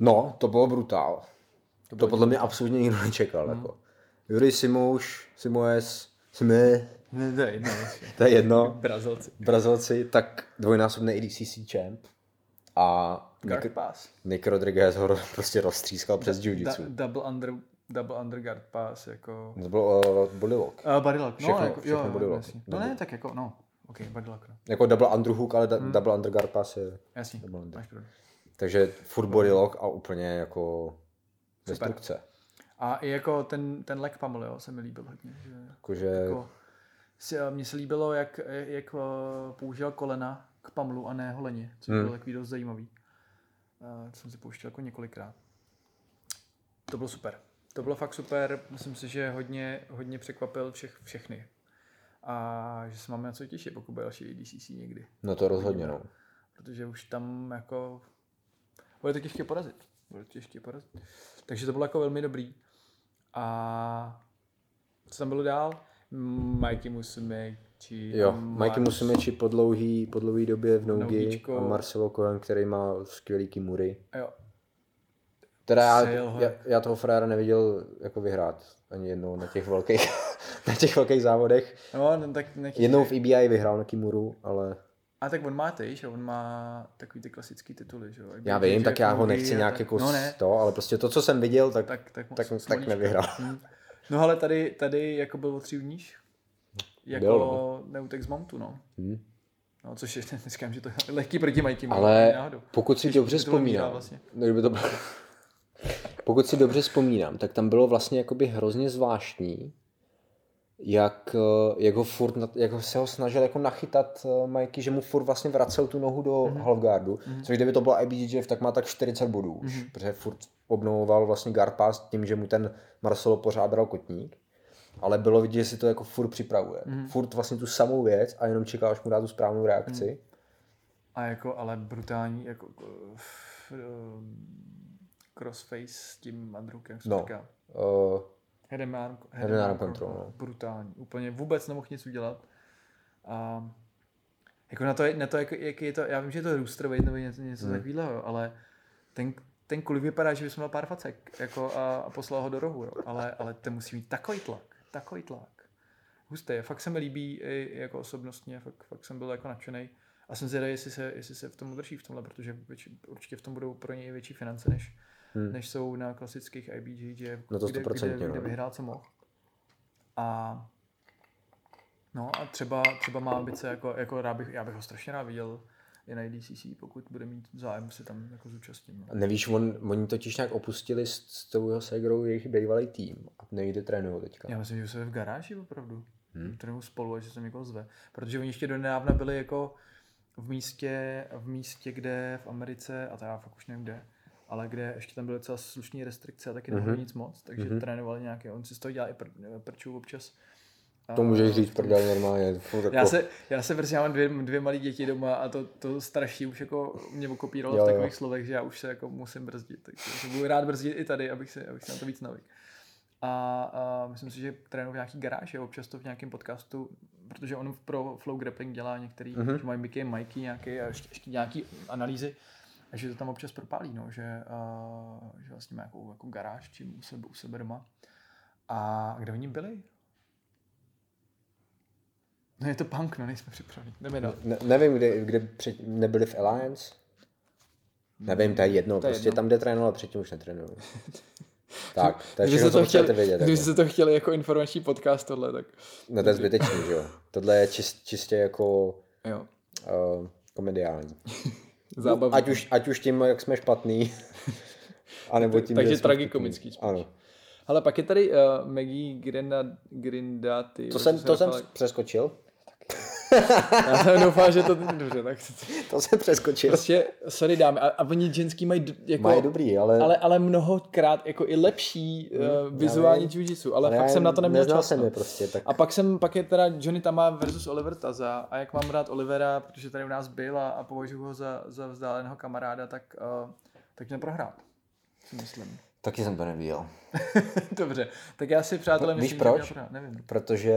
No, to bylo brutál. To, to podle mě absolutně nikdo nečekal. Mm. Jako. Jury Simouš, Simoes, Sime. Ne, to je jedno. to je jedno. Brazilci. Brazilci, tak dvojnásobný EDCC champ. A Nick, Nick Rodriguez ho prostě roztřískal přes jiu-jitsu. Da, double under double underguard pass, jako... To byl uh, bodylock. Uh, bodylock, no, všechno, jako, všechno jo, bodylock. No ne, tak jako, no, ok, bodylock. No. Jako double underhook, ale da, hmm. double underguard pass je... Jasně, under. máš pravdu. Takže furt bodylock a úplně jako destrukce. A i jako ten, ten leg pummel, jo, se mi líbil hodně. Že, Jakože... Jako, mně se líbilo, jak, jak eh, použil kolena k pamlu a ne holeně, což hmm. bylo takový dost zajímavý. Uh, jsem si pouštěl jako několikrát. To bylo super to bylo fakt super, myslím si, že hodně, hodně překvapil všech, všechny. A že se máme na co těšit, pokud bude další ADCC někdy. No to rozhodně, no. Protože už tam jako bude to těžké porazit. Bude to těžké porazit. Takže to bylo jako velmi dobrý. A co tam bylo dál? Mikey Musumi, Či Jo, Mikey Musumeci po dlouhý, po dlouhý době v Nougi a Marcelo Cohen, který má skvělý kimury. Jo. Teda já, já, já toho fréra neviděl jako vyhrát ani jednou na těch velkých, na těch velkých závodech. No, no tak nechci... Jednou v EBI vyhrál na kimuru, ale A tak on má ty, že on má takový ty klasický tituly, že jo. já vím, že tak já ho nechci nějak tak- jako No no, ne, to, ale prostě to, co jsem viděl, tak, tak, tak, tak, tak smolíčka. nevyhrál. Hm. No ale tady, tady jako byl o tři níž. Jako Byl, neutek z Montu, no. Hm. No, což je, neříkám, že to je lehký proti Mikey, Ale náhodou. pokud si dobře vzpomínám, vlastně. no, kdyby to bylo... pokud si dobře vzpomínám, tak tam bylo vlastně jakoby hrozně zvláštní, jak, eh, jak, ho furt, jak se ho snažil jako nachytat eh, Mikey, že mu furt vlastně vracel tu nohu do Mhm. mm-hmm. halfguardu, mm-hmm. což kdyby to bylo IBJJF, tak má tak 40 bodů už, Mhm. mm-hmm. protože furt obnovoval vlastně guard pass tím, že mu ten Marcelo pořád bral kotník, ale bylo vidět, že si to jako furt připravuje. Mhm. Mm-hmm. Furt vlastně tu samou věc a jenom čeká, až mu dá tu správnou reakci. Mhm. A jako, ale brutální, jako uh, crossface s tím madrukem, jak se No. říká. Uh, Head and arm, head arm control, no. Brutální. Úplně vůbec nemohl nic udělat. A jako na to, na to jak, jak, je to, já vím, že je to roosterweight nebo něco, něco Hmm. takového, ale ten, ten kulik vypadá, že bys měl pár facek jako a, a poslal ho do rohu, jo. Ale, ale ten musí mít takový tlak, takový tlak. Hustý, fakt se mi líbí i jako osobnostně, fakt, fakt jsem byl jako nadšený. A jsem zvědavý, jestli se, jestli se v tom udrží v tomhle, protože větši, určitě v tom budou pro něj větší finance, než, Hmm. než jsou na klasických IBJJ, No to kde, kde, stoprocentně, kde no. vyhrál co mohl. A no a třeba, třeba má ambice, jako, jako rád bych, já bych ho strašně rád viděl i na IDCC, pokud bude mít zájem se tam jako zúčastnit. No. A Nevíš, on, oni totiž nějak opustili s, s tou jeho ségrou jejich bývalý tým a nejde trénují teďka. Já myslím, že jsou v garáži opravdu. Hmm. Hmm. Trénují spolu a že se někoho zve. Protože oni ještě do nedávna byli jako v místě, v místě, kde v Americe, a to já fakt už nevím kde, ale kde ještě tam byly docela slušné restrikce a taky nemohli Mhm. nic moc, takže Mhm. trénovali nějaké, on si z toho dělal i pr, prčů občas. To můžeš říct prdel normálně. furt Jako, Já se, já se prostě já mám dvě, dvě malé děti doma a to, to straší už jako mě okopíralo Jo, v jo. takových slovech, že já už se jako musím brzdit. Takže budu rád brzdit i tady, abych se, abych se na to víc navyk. A, a myslím si, že trénuji v nějaký garáži, občas to v nějakém podcastu, protože on pro Flow Grappling dělá některý, Mhm. mm-hmm. že mají Mickey, Mikey nějaký a ještě, ještě nějaký analýzy, a že to tam občas propálí, no, že, uh, že vlastně má jako, jako garáž čím u sebe, u sebe doma. A kde oni byli? No je to punk, no nejsme připraveni. Jdeme dál. ne, nevím, kde, kde před, nebyli v Alliance. Nevím, to je jedno, To je prostě jedno. tam, kde trénoval, předtím už netrénují. tak, to je všechno, to chtěli, vědět. kdyby Jako. se to chtěli jako informační podcast tohle, tak No to je zbytečný, že jo. Tohle je čist, čistě jako jo. uh, komediální. Zábavný. Ať už, ať už tím, jak jsme špatný, anebo tím, Takže tragikomický spíš. Ano. Ale pak je tady uh, Maggie Grinda, Grindati. To jsem, to jsem ale... přeskočil. Já jsem doufal, že to dobře, tak To jsem přeskočil. prostě, sorry dámy, a, a oni ženský mají jako, Mají dobrý, ale, ale, ale mnohokrát jako i lepší uh, vizuální jiu-jitsu, ale, ale fakt jsem na to neměl čas. jsem no. je prostě, tak A pak jsem, pak je teda Johnny Tama versus Oliver Taza a jak mám rád Olivera, protože tady u nás byl a, a považuji ho za, za vzdáleného kamaráda, tak, uh, tak měl prohrát, si myslím. taky jsem to neviděl. Dobře, tak já si přátelé No, víš myslím, proč? že nevím. Protože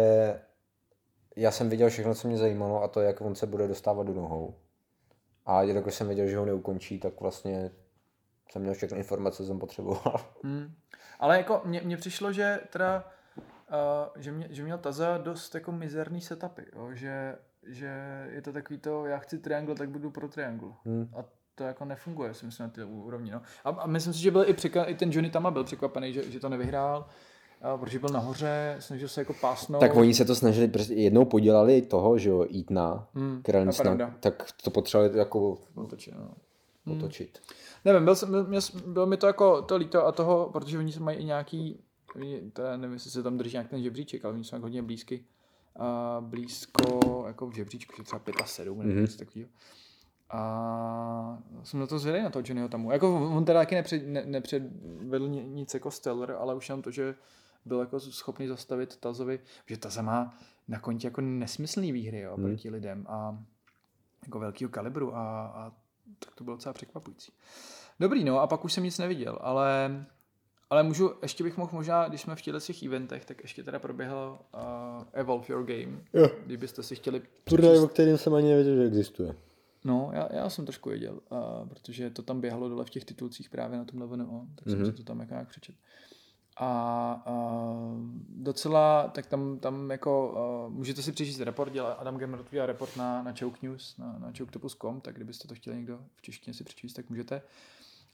já jsem viděl všechno, co mě zajímalo a to, jak on se bude dostávat do nohou. A jelikož jsem věděl, že ho neukončí, tak vlastně jsem měl všechny informace, co jsem potřeboval. Hmm. Ale jako mně, mně přišlo, že teda, uh, že, mě, že měl Taza dost jako mizerný setupy, jo? Že, že je to takový to, já chci triangle, tak budu pro triangle. Hmm. A to jako nefunguje, si myslím, na té úrovni. No. A, a myslím si, že byl i, překva, i ten Johnny Tama byl překvapený, že, že to nevyhrál, protože byl nahoře, snažil se jako pásnout. Tak oni se to snažili, prostě jednou podělali toho, že jo, Hmm, Krelnicna, to je pravda. tak to potřebovali jako Otočil, no. otočit. Nevím, byl, byl, bylo mi to jako to líto a toho, protože oni mají i nějaký, to nevím, jestli se tam drží nějak ten žebříček, ale oni jsou hodně blízky, a blízko jako v žebříčku, že třeba 5 a 7 nebo Mhm. něco takového. A jsem na to zvědavý na toho Johnnyho tamu. Jako on teda taky nepřed, ne, nepředvedl ni- nic jako stellar, ale už jenom to, že byl jako schopný zastavit Tazovi, že Taza má na konti jako nesmyslný výhry jo, Hmm. proti lidem a jako velkého kalibru a, a tak to bylo docela překvapující. Dobrý, no a pak už jsem nic neviděl, ale, Ale můžu, ještě bych mohl možná, když jsme v těchto těch eventech, tak ještě teda proběhlo uh, Evolve Your Game. Jo. Kdybyste si chtěli Turnaj, o kterém jsem ani nevěděl, že existuje. No, já, já jsem trošku věděl, uh, protože to tam běhalo dole v těch titulcích právě na tom VNO, tak jsem Mhm. si to tam jako nějak přečet. A uh, docela, tak tam, tam jako, uh, můžete si přečíst report, dělá Adam Gemmer dělá report na, na Choke News, na, na choketopus.com, tak kdybyste to chtěli někdo v češtině si přečíst, tak můžete.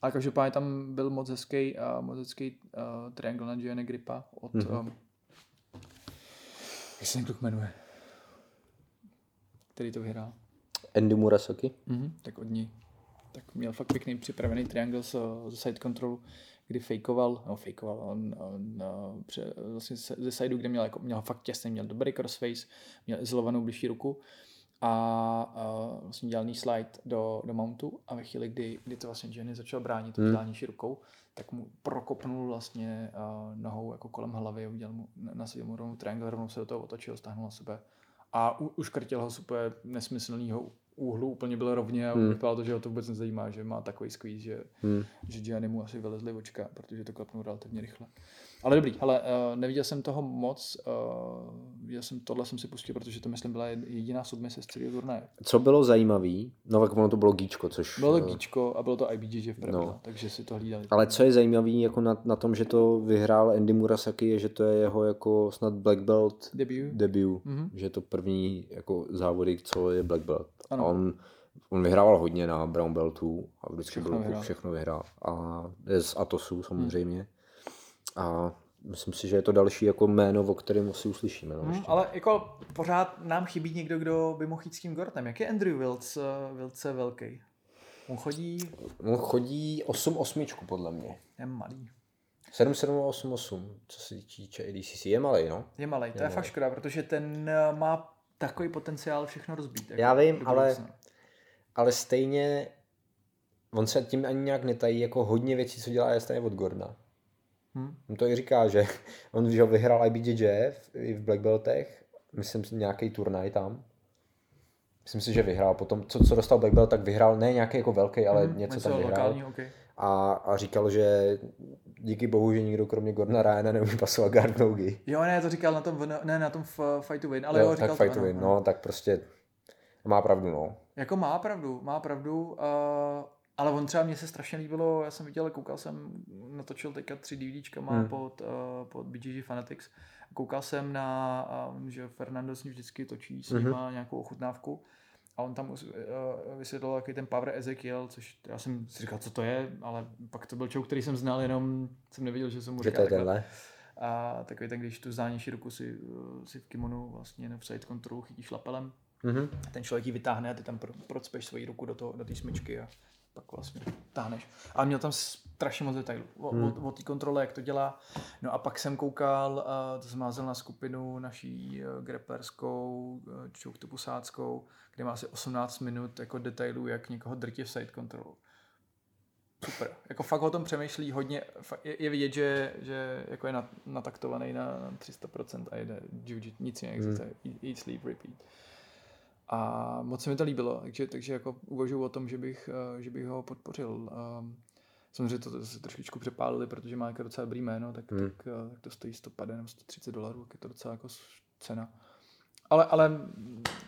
Ale každopádně tam byl moc hezký, uh, moc hezký uh, triangle na Gianni Gripa od, Mhm. mm-hmm. um, jak se ten kluk jmenuje, který to vyhrál. Andy Murasaki. Mm-hmm. Tak od ní. Tak měl fakt pěkný připravený triangle z, ze side controlu, kdy fejkoval, no fejkoval, on, on uh, pře, vlastně ze sideu, kde měl, jako, měl fakt těsně, měl dobrý crossface, měl izolovanou blížší ruku a uh, vlastně dělal slide do, do mountu a ve chvíli, kdy, kdy to vlastně Jenny začal bránit tou Hmm. vzdálenější rukou, tak mu prokopnul vlastně uh, nohou jako kolem hlavy, udělal mu na, svým rovnou triangle, rovnou se do toho otočil, stáhnul na sebe a u, uškrtil ho z úplně nesmyslného úhlu, úplně byl rovně a Hmm. vypadalo to, že ho to vůbec nezajímá, že má takový squeeze, že, Hmm. že Gianni mu asi vylezly očka, protože to klapnul relativně rychle. Ale dobrý, ale uh, neviděl jsem toho moc, uh, viděl jsem, tohle jsem si pustil, protože to myslím byla jediná submise z celého turnaje. Co bylo zajímavé, no tak ono to bylo gíčko, což... Bylo to eh, Gíčko a bylo to IBJJ v pravidle, No. takže si to hlídali. Ale co je zajímavé jako na, na tom, že to vyhrál Andy Murasaki, je, že to je jeho jako snad black belt Debut? debut, Mhm. že je to první jako závody, co je black belt. Ano. A on, on vyhrával hodně na brown beltu a vždycky Všechno byl vyhrál. všechno vyhrál. A je z Atosu samozřejmě. A myslím si, že je to další jako jméno, o kterém asi uslyšíme. No, Hmm, ale jako pořád nám chybí někdo, kdo by mohl jít s tím Gortem. Jak je Andrew Wilc, eh, Wilce velký? On chodí, On chodí 8-8 podle mě. je malý. 7-7-8-8, co se týče ADCC. Je malý, no. Je malý, to je, Je fakt malej. škoda, protože ten eh, má takový potenciál všechno rozbít. jako Já vím, ale-. Ale stejně on se tím ani nějak netají, jako hodně věcí, co dělá, je stejně od Gordona. Hm? On to i říká, že on že vyhrál IBJJ v, i v Black Beltech, myslím si nějaký turnaj tam. Myslím si, že vyhrál potom, co, co dostal Black Belt, tak vyhrál ne nějaký jako velký, ale Hm, něco tam vyhrál. lokálního, okay. A, a říkal, že díky bohu, že nikdo kromě Gordona Ryana neumí pasovat guard nogi. Jo, ne, to říkal na tom, ne, na tom Fight to Win, ale jo, jo, říkal tak to, fight to win, ano. no, tak prostě má pravdu, no. Jako má pravdu, má pravdu, uh, ale on třeba mně se strašně líbilo, já jsem viděl, koukal jsem, natočil teďka tři DVDčkama Hmm. hmm. pod, uh, pod BGG Fanatics, koukal jsem na, um, že Fernando s ním vždycky točí s nima nějakou ochutnávku a on tam uh, vysvětlil jaký ten Power Ezekiel, což já jsem si říkal, co to je, ale pak to byl čou, který jsem znal, jenom jsem nevěděl, že jsem mu Že říká to je tenhle. A takový ten, když tu zdánější ruku si, si v kimonu vlastně na side controlu chytíš lapelem, Mhm. ten člověk ji vytáhne a ty tam pro- procpeš svoji ruku do, toho, do té smyčky a pak vlastně táhneš. A měl tam strašně moc detailů o, Hmm. o, o té kontrole, jak to dělá. No a pak jsem koukal, uh, to jsem házel na skupinu naší uh, greplerskou, uh, čouktopusáckou, kde má asi 18 minut jako detailů, jak někoho drtí v side controlu. Super. Jako fakt o tom přemýšlí hodně. Je, je vidět, že, že jako je na- nataktovaný na, na 300% a jede jiu nic jiného neexistuje. Hmm. Eat, sleep, repeat. A moc se mi to líbilo, takže, takže jako uvažuji o tom, že bych, eh, že bych ho podpořil. Um, samozřejmě to se trošičku přepálili, protože má jako docela dobrý jméno, tak, Hmm. tak, eh, tak to stojí 150 nebo 130 dolarů, tak je to docela jako cena. Ale, ale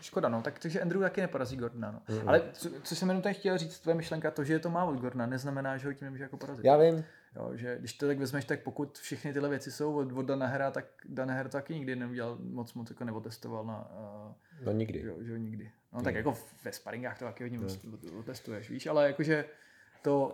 škoda, no. Tak, takže Andrew taky neporazí Gordona, no. Mm. Ale co, co jsem jenom tady chtěl říct, tvoje myšlenka, to, že je to má od Gordona, neznamená, že ho tím nemůže jako porazit. Já vím, Jo, že když to tak vezmeš, tak pokud všechny tyhle věci jsou od, od Danahera, tak Danaher taky nikdy neudělal moc moc, jako neotestoval na, uh, no nikdy. jo, že jo, nikdy. No tak jako ve sparingách to taky hodně no. otestuješ, víš, ale jakože to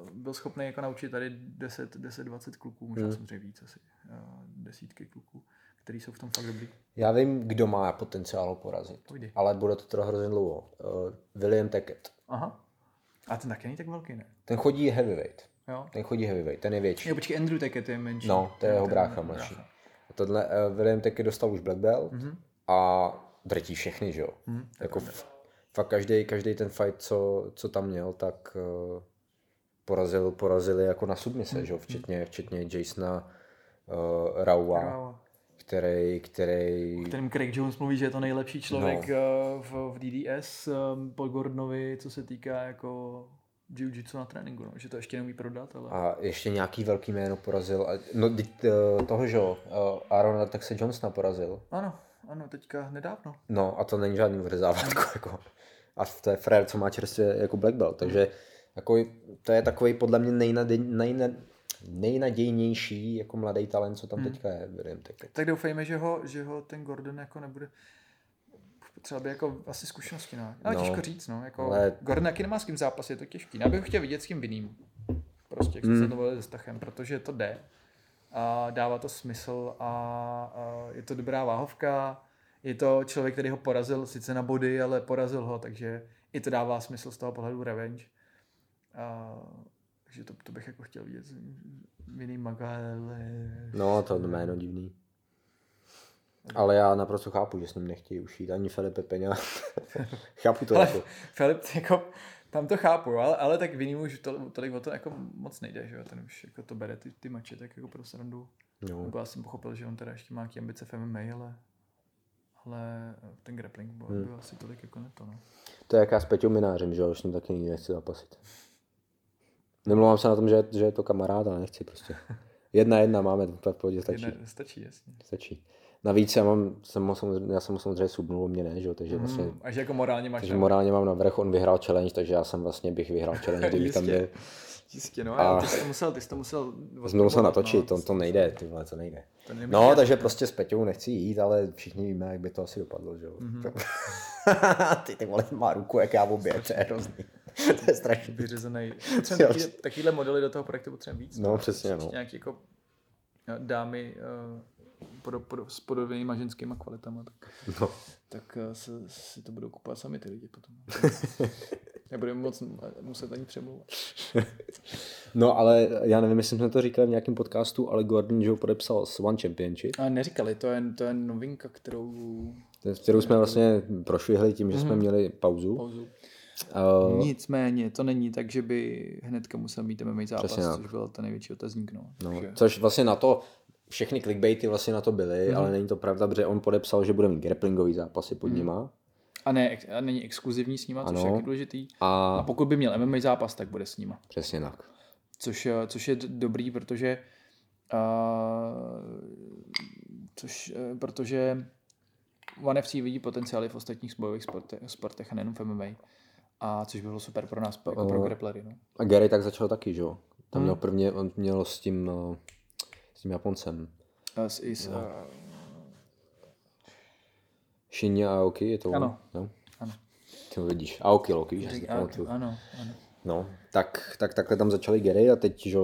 uh, byl schopný jako naučit tady 10, 10 20 kluků, možná Hmm. samozřejmě víc asi, uh, desítky kluků, který jsou v tom fakt dobrý. Já vím, kdo má potenciál porazit, Pojdi. ale bude to teda hrozně dlouho. Uh, William Tackett. Aha. A ten taky není tak velký, ne? Ten chodí heavyweight. Jo. Ten chodí heavyweight, ten je větší. Jo, počkej, Andrew Tackett je menší. No, to je jeho brácha mladší. Tohle uh, William Tackett dostal už black belt Mhm. a drtí všechny, že jo. Je Jako f- fakt každý, každý ten fight, co, co tam měl, tak uh, porazil, porazili jako na submise, Mhm, že jo, včetně, včetně Jasona uh, Raua, Bravo. který, který, kterým Craig Jones mluví, že je to nejlepší člověk No. no. v, v DDS um, po Gordonovi, co se týká jako jiu-jitsu na tréninku, no. že to ještě neumí prodat, ale... A ještě nějaký velký jméno porazil. No, eh, toho, že jo, eh, Aarona Texe Johnsona porazil. Ano, ano, teďka nedávno. No a to není žádný vrzávátko, jako. A to je frér, co má čerstvě jako black belt, takže jako, to je takový podle mě nejnadej, nejna, nejnadějnější jako mladý talent, co tam teďka je. William Tackett. Tak doufejme, že ho, že ho ten Gordon jako nebude třeba by jako asi zkušenosti, no. Ale No, těžko říct, no. Jako ale- Gordon taky nemá s kým zápas, je to těžký. Já bych chtěl vidět s kým jiným. Prostě, jak jsme Hmm. se to se Stachem, protože to jde. A dává to smysl a, a je to dobrá váhovka. Je to člověk, který ho porazil sice na body, ale porazil ho, takže i to dává smysl z toho pohledu revenge. A, takže to, to bych jako chtěl vidět. Vinny Magale. No, to jméno divný. Ale já naprosto chápu, že s ním nechtějí ušít ani Felipe Peňa. chápu to Ale jako. Filip, jako, tam to chápu, jo, ale, ale tak Vinny už to, tolik o to jako moc nejde, že jo, ten už jako to bere ty, ty mače, tak jako pro srandu. No. Nebo já jsem pochopil, že on teda ještě má nějaký ambice v MMA, ale, ale ten grappling byl, Hmm. byl asi tolik jako ne to, no. To je jaká s Peťou Minářem, že jo, už s ním taky nikdy nechci zapasit. Nemluvám se na tom, že, že je to kamarád, ale nechci prostě. Jedna jedna máme, to v pohodě stačí. Jedna, stačí, jasně. stačí. Navíc já, mám, jsem já jsem ho samozřejmě subnul, mě ne, že jo, takže vlastně Mm, až jako morálně máš takže tam- morálně mám navrch, on vyhrál challenge, takže já jsem vlastně bych vyhrál challenge, kdyby tam byl. Jistě, no, A- ty jsi to musel, ty jsi to musel... To jsem musel natočit, no, to, to nejde, ty vole, to nejde. to No, takže prostě s Peťou nechci jít, ale všichni víme, jak by to asi dopadlo, že jo. ty ty vole, má ruku, jak já v obě, to je hrozný. to je strašný. vyřezený. Potřebujeme takovýhle modely do toho projektu potřebujeme víc. No, přesně, Prostě no. Nějaký jako eh, dámy uh, podo, podo, s podobnýma ženskýma kvalitama, tak, No. tak eh, se, si to budou kupovat sami ty lidi potom. Nebudeme moc muset ani přemlouvat. no, ale já nevím, jestli jsme to říkali v nějakém podcastu, ale Gordon Joe podepsal s One Championship, A neříkali, to je, to je novinka, kterou kterou jsme vlastně prošvihli tím, že jsme měli pauzu. pauzu. Uh, Nicméně, to není tak, že by hnedka musel mít MMA zápas, což byl ten největší otazník. No. No, Takže- což vlastně na to, všechny clickbaity vlastně na to byly, mm. ale není to pravda, protože on podepsal, že bude mít grapplingový zápasy pod nima. A, ne, a není exkluzivní s nima, což Ano. je taky důležitý. A A pokud by měl MMA zápas, tak bude s nima. přesně tak. Což, což je dobrý, protože uh, což, eh, protože One FC vidí potenciály v ostatních bojových sportech, sportech a nejenom v MMA. A což by bylo super pro nás, jako pro Eh, grapplery. No. A Gary tak začal taky, že jo? Tam Hmm. měl prvně, on měl s tím, no, s tím Japoncem. A s, i s, No. uh, Shinya Aoki, je to on? Ano. No? ano. Ty vidíš. Aoki Loki, víš, já si to a, ano, ano. No, tak, tak takhle tam začali Gary a teď, že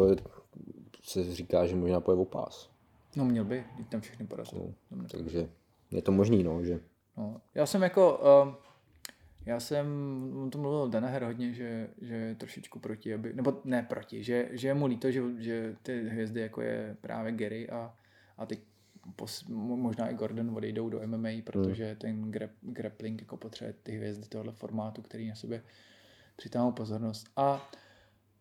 se říká, že možná poje o pás. No měl by, teď tam všechny porazil. No. Takže je to možný, no, že No. Já jsem jako, uh, já jsem, on to mluvil Danaher hodně, že, že je trošičku proti, aby, nebo ne proti, že, že je mu líto, že, že ty hvězdy jako je právě Gary a, a ty pos, mo- možná i Gordon odejdou do MMA, protože ten grap, grappling jako potřebuje ty hvězdy tohle formátu, který na sobě přitáhnou pozornost. A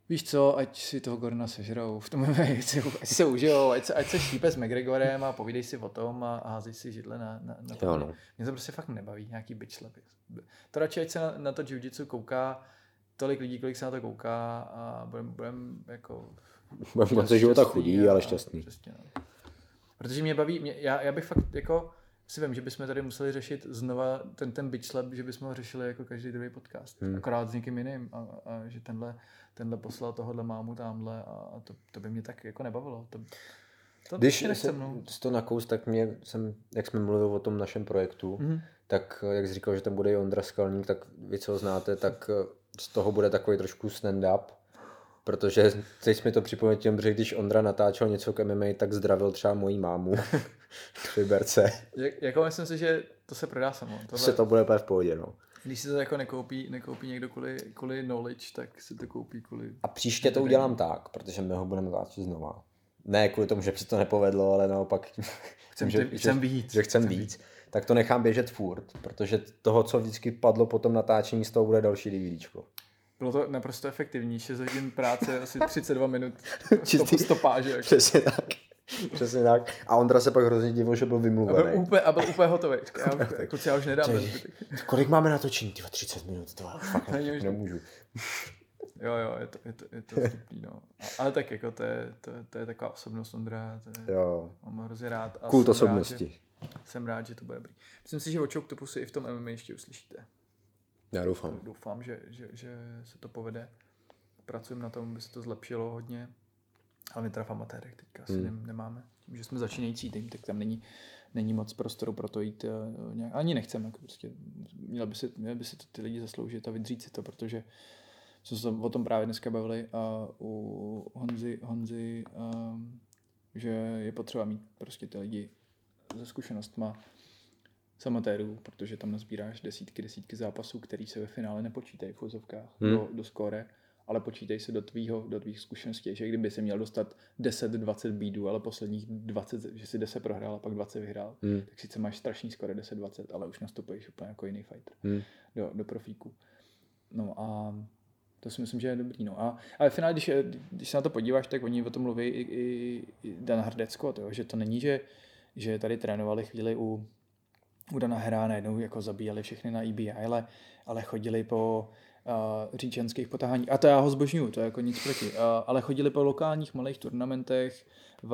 Víš co, ať si toho Gordona sežerou v tom ať, si, ať se užijou, ať se, ať se štípe s McGregorem a povídej si o tom a, a házej si židle na, na, na to. Jo, no. Mě to prostě fakt nebaví, nějaký bitch slapy. To radši, ať se na, na to jiu-jitsu kouká tolik lidí, kolik se na to kouká a budeme budem jako... budeme konce života chudí, ale a šťastný. Přesně, no. Protože mě baví, mě, já, já bych fakt jako si vím, že bychom tady museli řešit znova ten, ten bitch slap, že bychom ho řešili jako každý druhý podcast. Hmm. Akorát s někým jiným a, a že tenhle, tenhle poslal tohohle mámu tamhle a, a to, to, by mě tak jako nebavilo. To, to Když se, mnou. to nakous, tak mě jsem, jak jsme mluvili o tom našem projektu, Mhm. tak jak jsi říkal, že tam bude i Ondra Skalník, tak vy, co ho znáte, tak eh, z toho bude takový trošku stand-up, protože teď mi to připomněl tím, že když Ondra natáčel něco k MMA, tak zdravil třeba mojí mámu v Liberce. Jak, jako myslím si, že to se prodá samo. Tohle, Se to bude úplně v pohodě, no. Když si to jako nekoupí, nekoupí někdo kvůli, kvůli knowledge, tak si to koupí kvůli... A příště to udělám tak, protože my ho budeme natáčet znova. Ne kvůli tomu, že se to nepovedlo, ale naopak, Chcem že, ty- chcem víc. že chcem víc, tak to nechám běžet furt, protože toho, co vždycky padlo po tom natáčení, z toho bude další DVDčko. Bylo to naprosto efektivní, 6 hodin práce, asi 32 minut Čistý- stop, stopáže. Jako. Přesně tak. Přesně tak. A Ondra se pak hrozně divil, že byl A byl, vymluvený. úplně, a byl úplně hotový. Já, už- kluci, já už nedám. Kolik máme natočení? Tyva 30 minut, to fakt nemůžu. Jo, jo, je to, je to, je to vtipný, no. Ale tak jako to je, to, je, to je taková osobnost Ondra, to je, Jo. mám ho hrozně rád. A Kult jsem osobnosti. Rád, že, jsem rád, že to bude dobrý. Myslím si, že o Choctopusu i v tom MMA ještě uslyšíte. Já doufám. Doufám, že, že, že se to povede. Pracujeme na tom, aby se to zlepšilo hodně. Ale my teda v amatérech teďka asi Hmm. nem, nemáme. Tím, že jsme začínající tým, tak tam není, není moc prostoru pro to jít. Uh, nějak, ani nechceme. Jako prostě, měl by si, měl by si to ty lidi zasloužit a vydřít si to, protože jsme se o tom právě dneska bavili a u Honzy, Honzy um, že je potřeba mít prostě ty lidi se zkušenostma z amatérů, protože tam nazbíráš desítky, desítky zápasů, který se ve finále nepočítají v úzovkách Hmm. do, do skóre, ale počítají se do tvýho, do tvých zkušeností, že kdyby se měl dostat 10-20 bídů, ale posledních 20, že si 10 prohrál a pak 20 vyhrál, Hmm. tak sice máš strašný skóre 10-20, ale už nastupuješ úplně jako jiný fighter Hmm. do, do profíku. No a to si myslím, že je dobrý. No. A, ale v finále, když, když se na to podíváš, tak oni o tom mluví i, i, i Dan Hrdecko, to, že to není, že, že tady trénovali chvíli u, u Dana Hra, najednou jako zabíjeli všechny na EBI, ale, ale chodili po uh, říčenských potahání. A to já ho zbožňuju, to je jako nic proti. Uh, ale chodili po lokálních malých turnamentech v,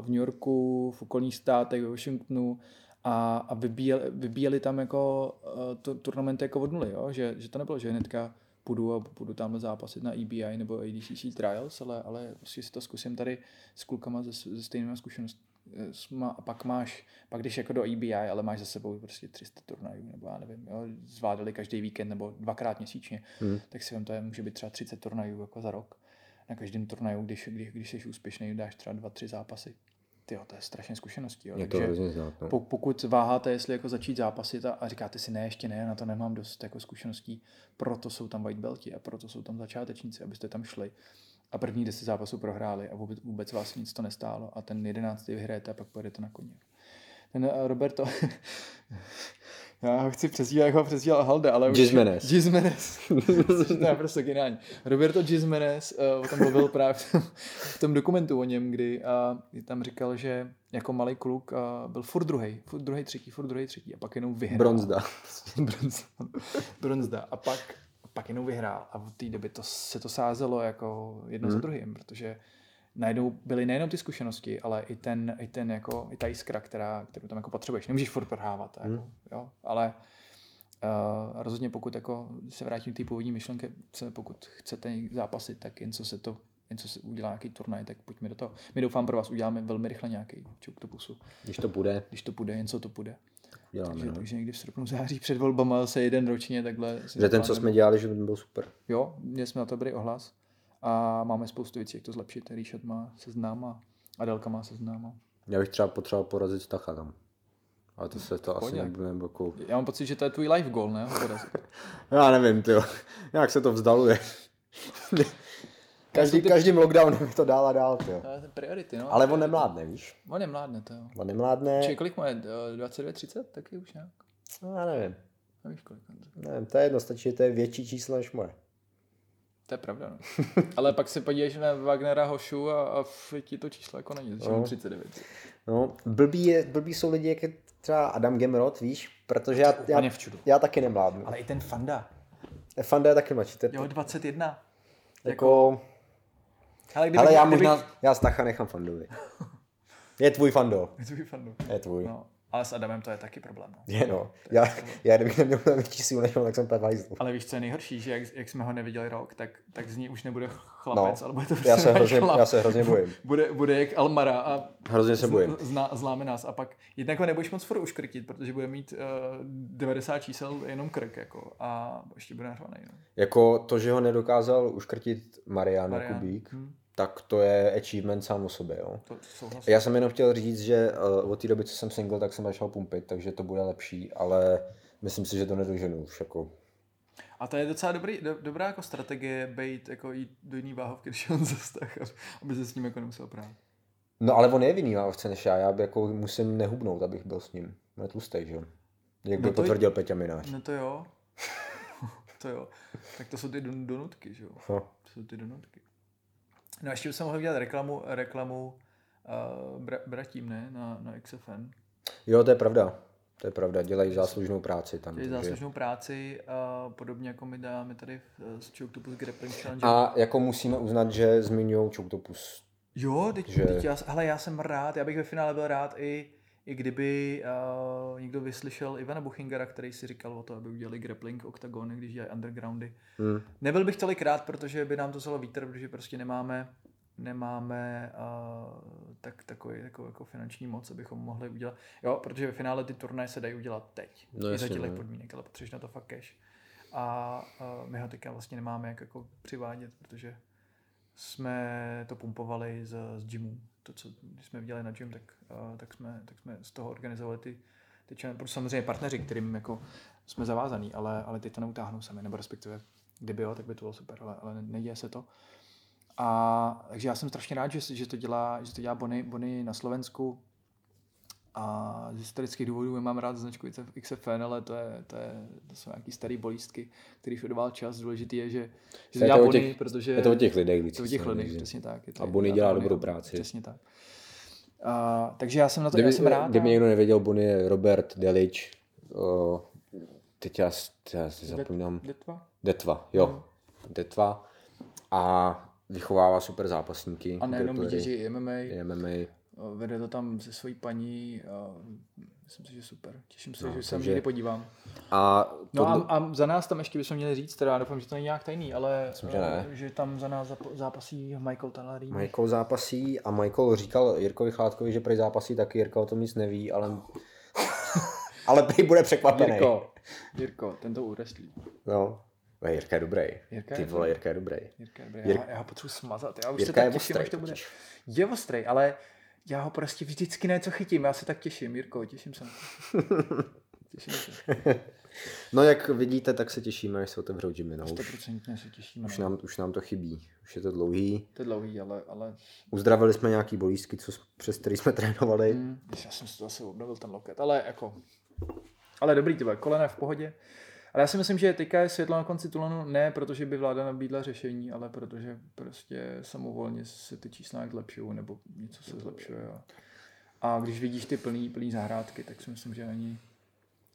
v New Yorku, v okolních státech, ve Washingtonu a, a vybíjeli, vybíjeli tam jako uh, tu, turnamenty jako od nuly, jo? Že, že to nebylo, že hnedka půjdu a půjdu tamhle zápasit na EBI nebo ADCC Trials, ale, ale prostě si to zkusím tady s klukama se, se stejnými zkušenostmi a pak máš, pak když jako do EBI, ale máš za sebou prostě 300 turnajů, nebo já nevím, jo, zvládali každý víkend nebo dvakrát měsíčně, Hmm. tak si vem, to je, může být třeba 30 turnajů jako za rok. Na každém turnaju, když, když, když jsi úspěšný, dáš třeba dva, tři zápasy. Ty to je strašně zkušeností. Jo. Je to Takže hrozně znát. No. po- pokud váháte, jestli jako začít zápasit a, a říkáte si ne, ještě ne, na to nemám dost jako zkušeností, proto jsou tam white belti a proto jsou tam začátečníci, abyste tam šli a první deset zápasů prohráli a vůbec, vůbec vás nic to nestálo a ten jedenáctý vyhrajete a pak pojedete na koně. Ten eh, Roberto, já ho chci přezdívat, jak ho přezdíval Halde, ale už... Gizmenes. Gizmenes. to je prostě geniální. Roberto Gizmenes uh, o tom mluvil právě v tom, v tom dokumentu o něm, kdy uh, tam říkal, že jako malý kluk uh, byl furt druhý, furt druhý, třetí, furt druhý, třetí a pak jenom vyhrál. Bronzda. Bronzda. Bronzda. A pak, pak jenom vyhrál. A od té doby to, se to sázelo jako jedno Hmm. za druhým, protože najednou byly nejenom ty zkušenosti, ale i ten, i ten jako, i ta jiskra, která, kterou tam jako potřebuješ. Nemůžeš furt prohrávat, jako, Hmm. jo, ale uh, rozhodně pokud jako se vrátím k té původní myšlenky, pokud chcete zápasit, tak jen co se to jen co se udělá nějaký turnaj, tak pojďme do toho. My doufám pro vás uděláme velmi rychle nějaký Choctopusu, Když to bude, když to půjde, jen co to půjde. Děláme. Takže, No. takže někdy v srpnu, září před volbama se jeden ročně takhle. Že ten, co jsme dělali, že by byl super. Jo, měli jsme na to dobrý ohlas a máme spoustu věcí, jak to zlepšit. Rýšet má seznám a Adelka má seznám. a- Já bych třeba potřeboval porazit Stacha tam. Ale to se to asi Pohodě. nebude jako... Já mám pocit, že to je tvůj life goal, ne? Já nevím, ty Jak se to vzdaluje. Každý, ty- každým lockdownem to dál a dál, ten priority, no. Ale on nemládne, víš? On nemládne, to jo. On nemládne, Či kolik má je? Eh, 22, 30? Taky už nějak. no, já nevím. Nevíš kolik. on- nevím. To je jedno, stačí, že to je větší číslo než moje. To je pravda, no. Ale pak se podíváš na Wagnera Hošu a, a ti to číslo jako není, že No. mám 39. No, blbý, je, blbý jsou lidi, jak je třeba Adam Gemrot, víš? Protože já, já, já taky nemládnu. Ale i ten Fanda. Fanda je taky mladší. Jo, 21. Jako, Ale, kdyby, ale já kdyby, možná, já Stacha nechám Fandovi. Je tvůj Fando. Je tvůj Fandu. Je tvůj. No, ale s Adamem to je taky problém. No. Je no. Já, já kdybych neměl větší sílu než on, tak jsem hajzlu. Ale víš, co je nejhorší, že jak, jak jsme ho neviděli rok, tak, tak z ní už nebude chlapec, No, ale bude to já se, hrozně, chlap. já se hrozně bojím. Bude, bude jak Almara a Hrozně se bojím. zná, známe nás. A pak jednak ho nebudeš moc furt uškrtit, protože bude mít uh, 90 čísel jenom krk. Jako, a ještě bude nařvaný. No. Jako to, že ho nedokázal uškrtit Marian Marian. Kubík, Hm, tak to je achievement sám o sobě, jo. to souhlasím. Já jsem jenom chtěl říct, že uh, od té doby, co jsem single, tak jsem začal pumpit, takže to bude lepší, ale myslím si, že to nedoženu už jako. A to je docela dobrý, do, dobrá jako strategie být jako jít do jiný váhovky, když on zastah, aby se s ním jako nemusel prát. No ale on je vinný ovce než já, já jako musím nehubnout, abych byl s ním. On je tlustej, že jo. Jak by No to- potvrdil Peťa Minář. No to jo. to jo. Tak to jsou ty don- donutky, že jo. No. To jsou ty donutky. No a ještě jsem mohl udělat reklamu, reklamu uh, bra, bratím, ne? Na, na XFN. Jo, to je pravda. To je pravda, dělají záslužnou práci tam. Dělají takže- záslužnou práci, a podobně jako my dáme tady v- s Choctopus Grappling Challenge. A jako musíme uznat, že zmiňují Choctopus. Jo, teď, že... teď já, hele, já jsem rád, já bych ve finále byl rád i, i kdyby uh, někdo vyslyšel Ivana Buchingera, který si říkal o to, aby udělali grappling oktagony, když dělají undergroundy. Hmm. Nebyl bych tolik rád, protože by nám to vzalo vítr, protože prostě nemáme nemáme uh, tak, takový, takovou jako finanční moc, abychom mohli udělat. Jo, protože ve finále ty turnaje se dají udělat teď. No i za těchto no. podmínek, ale potřebuješ na to fakt cash. A uh, my ho teďka vlastně nemáme jak jako přivádět, protože jsme to pumpovali z, z gymu. To, co jsme viděli na gym, tak, uh, tak, jsme, tak jsme z toho organizovali ty, ty challenge. Protože samozřejmě partneři, kterým jako jsme zavázaný, ale, ale ty to neutáhnou sami, nebo respektive kdyby jo, tak by to bylo super, ale, ale neděje se to. A takže já jsem strašně rád, že, že to dělá, že to dělá Bony, Bony na Slovensku. A z historických důvodů mám rád značku XFN, ale to, je, to, je, to jsou nějaký starý bolístky, který už odval čas. Důležitý je, že, že Je dělá Bony, těch- protože... Je to o těch lidech to o těch lidech, přesně tak. Je to A Bony dělá dobrou práci. Přesně tak. A, takže já jsem na to, Kdyby, já jsem rád. kdyby někdo nevěděl, Bonnie je Robert Delič. O, teď já, já si zapomínám. Detva? Detva, jo. Detva. A vychovává super zápasníky. A nejenom grapplery, vítěži MMA, i MMA. Vede to tam se svojí paní. A myslím si, že super. Těším se, No, že se tam někdy podívám. A No tohle, a, a, za nás tam ještě bychom měli říct, teda doufám, že to není nějak tajný, ale Myslím, že ne. eh, že tam za nás zápasí Michael Talarín. Michael zápasí a Michael říkal Jirkovi Chládkovi, že prej zápasí taky. Jirka o tom nic neví, ale... ale prý bude překvapený. Jirko, Jirko, ten to ureslí. No. Ne, Jirka je dobrý. Jirka Ty je vole, Jirka je dobrý. Jirka, je dobrý. Jirka- já, já ho potřebuji smazat. Já už Jirka se tak těším, ostrý až to bude. totiž. Je ostrý, ale já ho prostě vždycky něco chytím. Já se tak těším, Jirko, těším se. Těším se. No jak vidíte, tak se těšíme, až se otevřou gymy. No. Už, 100% se těšíme. už, no. nám, už nám to chybí. Už je to dlouhý. To je dlouhý, ale, ale Uzdravili jsme nějaký bolístky, co, přes který jsme trénovali. Mm, já jsem si to zase obnovil ten loket, ale jako... Ale dobrý, ty vole, kolena v pohodě. Ale já si myslím, že teďka je světlo na konci tunelu ne protože by vláda nabídla řešení, ale protože prostě samovolně se ty čísla nějak zlepšují nebo něco se zlepšuje. A, a když vidíš ty plný, plný zahrádky, tak si myslím, že ani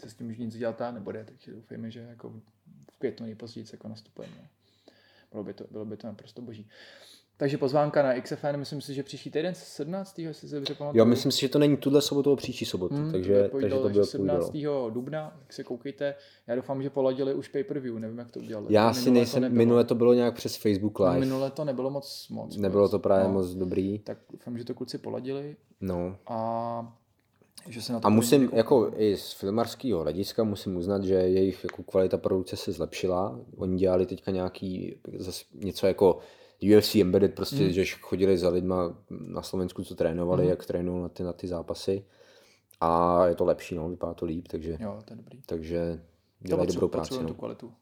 se s tím už nic dělat nebude. Takže doufejme, že jako v květnu nejpozději jako nastupujeme. no. Bylo by, to, bylo by to naprosto boží. Takže pozvánka na XFN, myslím si, že příští týden 17. jestli se dobře pamatuju. Jo, myslím si, že to není tuhle sobotu, ale příští sobotu, Hmm, takže, bude takže to bylo 17. půjdalo. dubna, tak se koukejte. Já doufám, že poladili už pay-per-view, nevím, jak to udělali. Já Minule si to nejsem, nebylo. minule to bylo nějak přes Facebook No, Live. minule to nebylo moc moc. Nebylo to právě no, moc dobrý. Tak doufám, že to kluci poladili No. a že se na to A musím, budou jako i z filmarského hlediska, musím uznat, že jejich jako kvalita produkce se zlepšila. Oni dělali teďka nějaký, zas něco jako UFC Embedded, prostě, mm. že chodili za lidma na Slovensku, co trénovali, mm. jak trénují na ty, na ty zápasy. A je to lepší, no, vypadá to líp, takže, Jo, to je dobrý. takže dělají dobrou práci. potřebujeme tu No. kvalitu.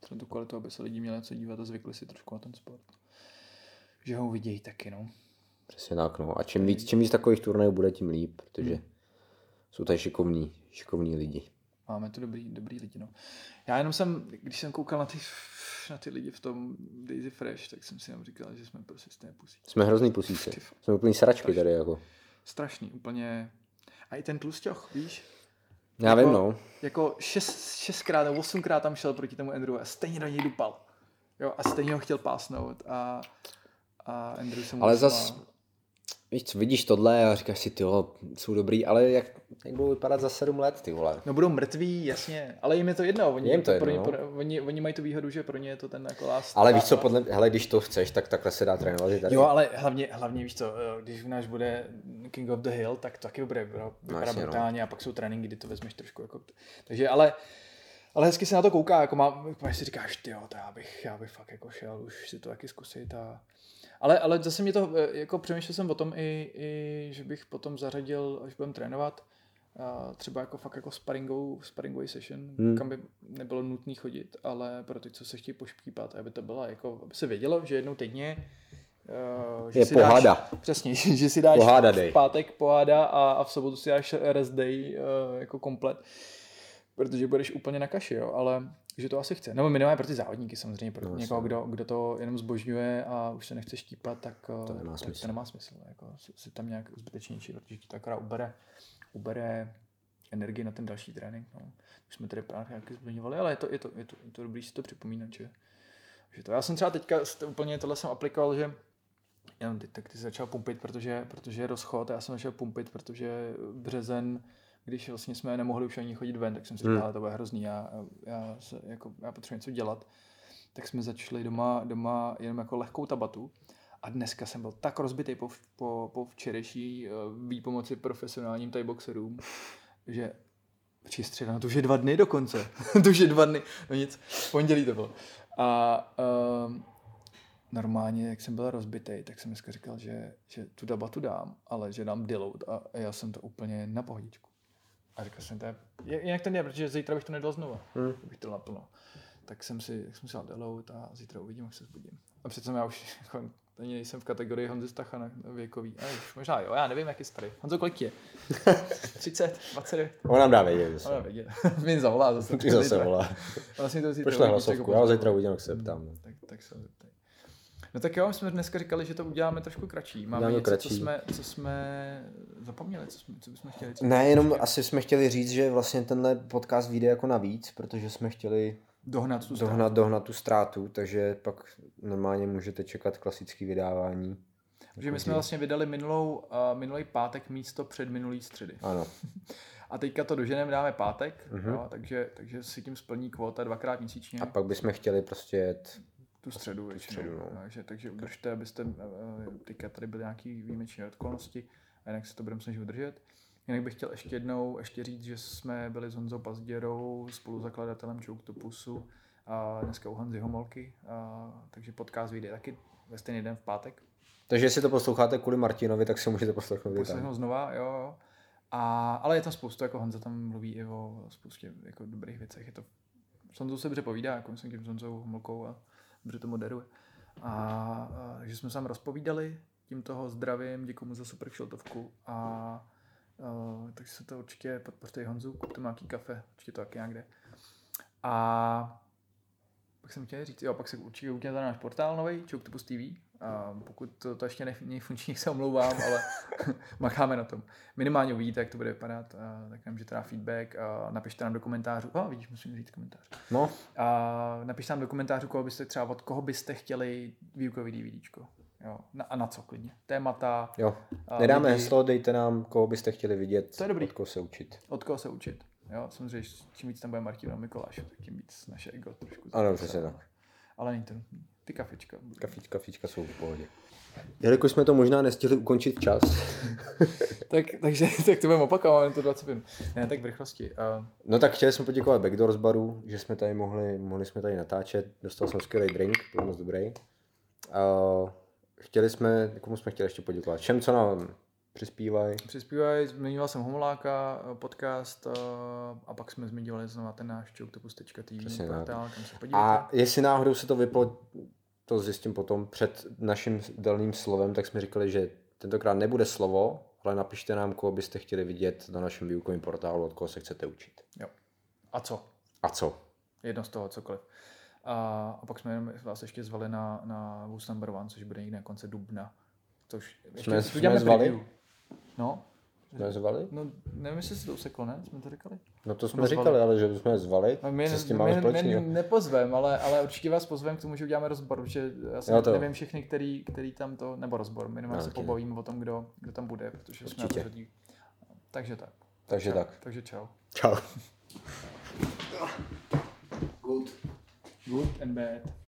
Potřebujeme tu kvalitu, aby se lidi měli co dívat a zvykli si trošku na ten sport. Že ho vidějí taky, no. Přesně tak, no. A čím víc, čím víc takových turnajů bude, tím líp, protože Hmm. jsou tady šikovní, šikovní lidi. Máme tu dobrý, dobrý lidi, no. Já jenom jsem, když jsem koukal na ty, na ty lidi v tom Daisy Fresh, tak jsem si jenom říkal, že jsme prostě stejné pusí. Jsme hrozný pusíci. Vole. Jsme úplný sračky tady, jako. Strašný, úplně. A i ten tlusťoch, víš? Já Jako- vím, no. Jako šest, šestkrát nebo osmkrát tam šel proti tomu Andrew a stejně do něj dupal. Jo, a stejně ho chtěl pásnout a, a Andrew se mu Ale zas, víš co, vidíš tohle a říkáš si, ty jsou dobrý, ale jak, jak budou vypadat za sedm let, ty vole. No budou mrtví, jasně, ale jim je to jedno. Oni, Je jim to pro jedno, ně, no. pro, oni, oni mají tu výhodu, že pro ně je to ten jako last. Ale víš co, podle, hele, když to chceš, tak takhle se dá trénovat i tady. Jo, ale hlavně, hlavně víš co, eh, když u nás bude King of the Hill, tak to taky bude vypadá jasně, no. brutálně a pak jsou tréninky, kdy to vezmeš trošku jako... Takže ale, ale hezky se na to kouká, jako má, si říkáš, ty jo, to já bych, já bych fakt jako šel už si to taky zkusit a... Ale, ale zase mě to, eh, jako přemýšlel jsem o tom i, i že bych potom zařadil, až budeme trénovat, a třeba jako fakt jako sparingovou, sparingový session, Hmm. kam by nebylo nutný chodit, ale pro ty, co se chtějí pošpípat, aby to bylo jako, aby se vědělo, že jednou týdně uh, že Je si poháda. Dáš, přesně, že si dáš Poháda v pátek poháda a, a v sobotu si dáš rest day uh, jako komplet, protože budeš úplně na kaši, jo, ale že to asi chce. Nebo minimálně pro ty závodníky samozřejmě, pro No, někoho, kdo, kdo to jenom zbožňuje a už se nechce štípat, tak eh, To nemá tak smysl. To nemá smysl, jako si, tam nějak zbytečnější, protože ti to akorát ubere, ubere energii na ten další trénink. No. Už jsme tady právě nějaký zmiňovali, ale je to, je to, je to, je to dobrý si to připomínat, že, že to. Já jsem třeba teďka úplně tohle jsem aplikoval, že jenom ty, tak ty jsi začal pumpit, protože, protože je rozchod, já jsem začal pumpit, protože březen, když vlastně jsme nemohli už ani chodit ven, tak jsem si říkal, hmm. to bude hrozný, já, já, se, jako, já potřebuji něco dělat. Tak jsme začali doma, doma jenom jako lehkou tabatu. A dneska jsem byl tak rozbitý po, po, po včerejší uh, výpomoci profesionálním thai boxerům, že při středa, no to už je dva dny dokonce. to už je dva dny, no nic, pondělí to bylo. A uh, normálně, jak jsem byl rozbitý, tak jsem dneska říkal, že, že tu debatu dám, ale že dám deload a já jsem to úplně na pohodičku. A říkal jsem, to je, jinak to nejde, protože zítra bych to nedal znova, hmm. bych to naplno. Tak jsem si, tak jsem si dal deload a zítra uvidím, jak se zbudím. A přece já už jako, ani nejsem v kategorii Honzy Stacha na věkový. A už možná jo, já nevím, jak je starý. Honzo, kolik je? 30, 29? On nám dá vědět. On nám vědět. Mě zavolá zase. Ty zase volá. Vlastně to zítra. Pošle hlasovku, já zítra uvidím, jak se ptám. Tak, tak se zeptej. No tak jo, jsme dneska říkali, že to uděláme trošku kratší. Máme Dáme něco, kratší. Co, jsme, co jsme zapomněli, co, jsme, co bychom chtěli. Co ne, jenom asi jsme chtěli říct, že vlastně tenhle podcast vyjde jako navíc, protože jsme chtěli dohnat tu, dohnat, ztrátu. dohnat tu ztrátu, takže pak normálně můžete čekat klasické vydávání. Takže my jsme vlastně vydali minulou, uh, minulý pátek místo před minulý středy. Ano. A teďka to doženeme, dáme pátek, uh-huh. jo, takže, takže si tím splní kvota dvakrát měsíčně. A pak bychom chtěli prostě jet tu středu většinou. Středu, no. takže, takže udržte, abyste, eh, teďka tady byly nějaké výjimečné okolnosti a jinak se to budeme snažit udržet. Jinak bych chtěl ještě jednou ještě říct, že jsme byli s Honzou Pazděrou, spoluzakladatelem Choketopusu a dneska u Honzy Homolky, a, takže podcast vyjde taky ve stejný den v pátek. Takže jestli to posloucháte kvůli Martinovi, tak se můžete poslechnout. Poslechnout znova, jo, jo. A, ale je tam spoustu, jako Honza tam mluví i o spoustě jako dobrých věcech. Je to, s Honzou se dobře povídá, jako jsem tím s Honzou Homolkou a dobře to moderuje. A, a takže jsme se tam rozpovídali, tím toho zdravím, děkuji mu za super kšeltovku a Uh, takže se to určitě podpořte Honzu, kupte nějaký kafe, určitě to taky někde. A pak jsem chtěl říct, jo, pak se určitě uděláte náš portál nový, Choctopus TV. A pokud to, to ještě není funkční, se omlouvám, ale macháme na tom. Minimálně uvidíte, jak to bude vypadat, a tak nám můžete dát feedback a napište nám do komentářů. A vidíš, musím říct komentář. No. A napište nám do komentářů, koho byste třeba od koho byste chtěli výukový DVDčko. Jo. Na, a na co klidně. Témata. Jo. Nedáme lidi. heslo, dejte nám, koho byste chtěli vidět. To je dobrý. Od koho se učit. Od koho se učit. Jo, samozřejmě, čím víc tam bude Martin a Mikoláš, tak tím víc naše ego trošku. Ano, přesně tak. Ale není to nutné. Ty kafička. Kafička, kafička jsou v pohodě. Jelikož jsme to možná nestihli ukončit čas. tak, takže tak to budeme opakovat, to 20 minut. Ne, tak v rychlosti. Uh... No tak chtěli jsme poděkovat Backdoors baru, že jsme tady mohli, mohli jsme tady natáčet. Dostal jsem skvělý drink, byl moc dobrý. Uh, chtěli jsme, komu jsme chtěli ještě poděkovat? Všem, co nám přispívají. Přispívají, zmiňoval jsem Homoláka, podcast a pak jsme zmiňovali znovu ten náš choctopus.tv portál, kam se podívejte. A jestli náhodou se to vyplo, to zjistím potom, před naším dalným slovem, tak jsme říkali, že tentokrát nebude slovo, ale napište nám, koho byste chtěli vidět na našem výukovém portálu, od koho se chcete učit. Jo. A co? A co? Jedno z toho, cokoliv. A, a pak jsme vás ještě zvali na, na Who's Number One, což bude někde na konci dubna. Což ještě jsme, jsme zvali? Preview. No. Jsme zvali? No, nevím, jestli se to useklo, ne? Jsme to říkali? No to jsme, jsme říkali, ale že jsme zvali. A my, s tím máme my nepozvem, ale, ale určitě vás pozvem k tomu, že uděláme rozbor, protože já si nevím všechny, který, který tam to, nebo rozbor, minimálně no, se pobavíme o tom, kdo, kdo tam bude, protože určitě. jsme to Takže tak. Takže čau. tak. Takže čau. Čau. Good. Good and bad.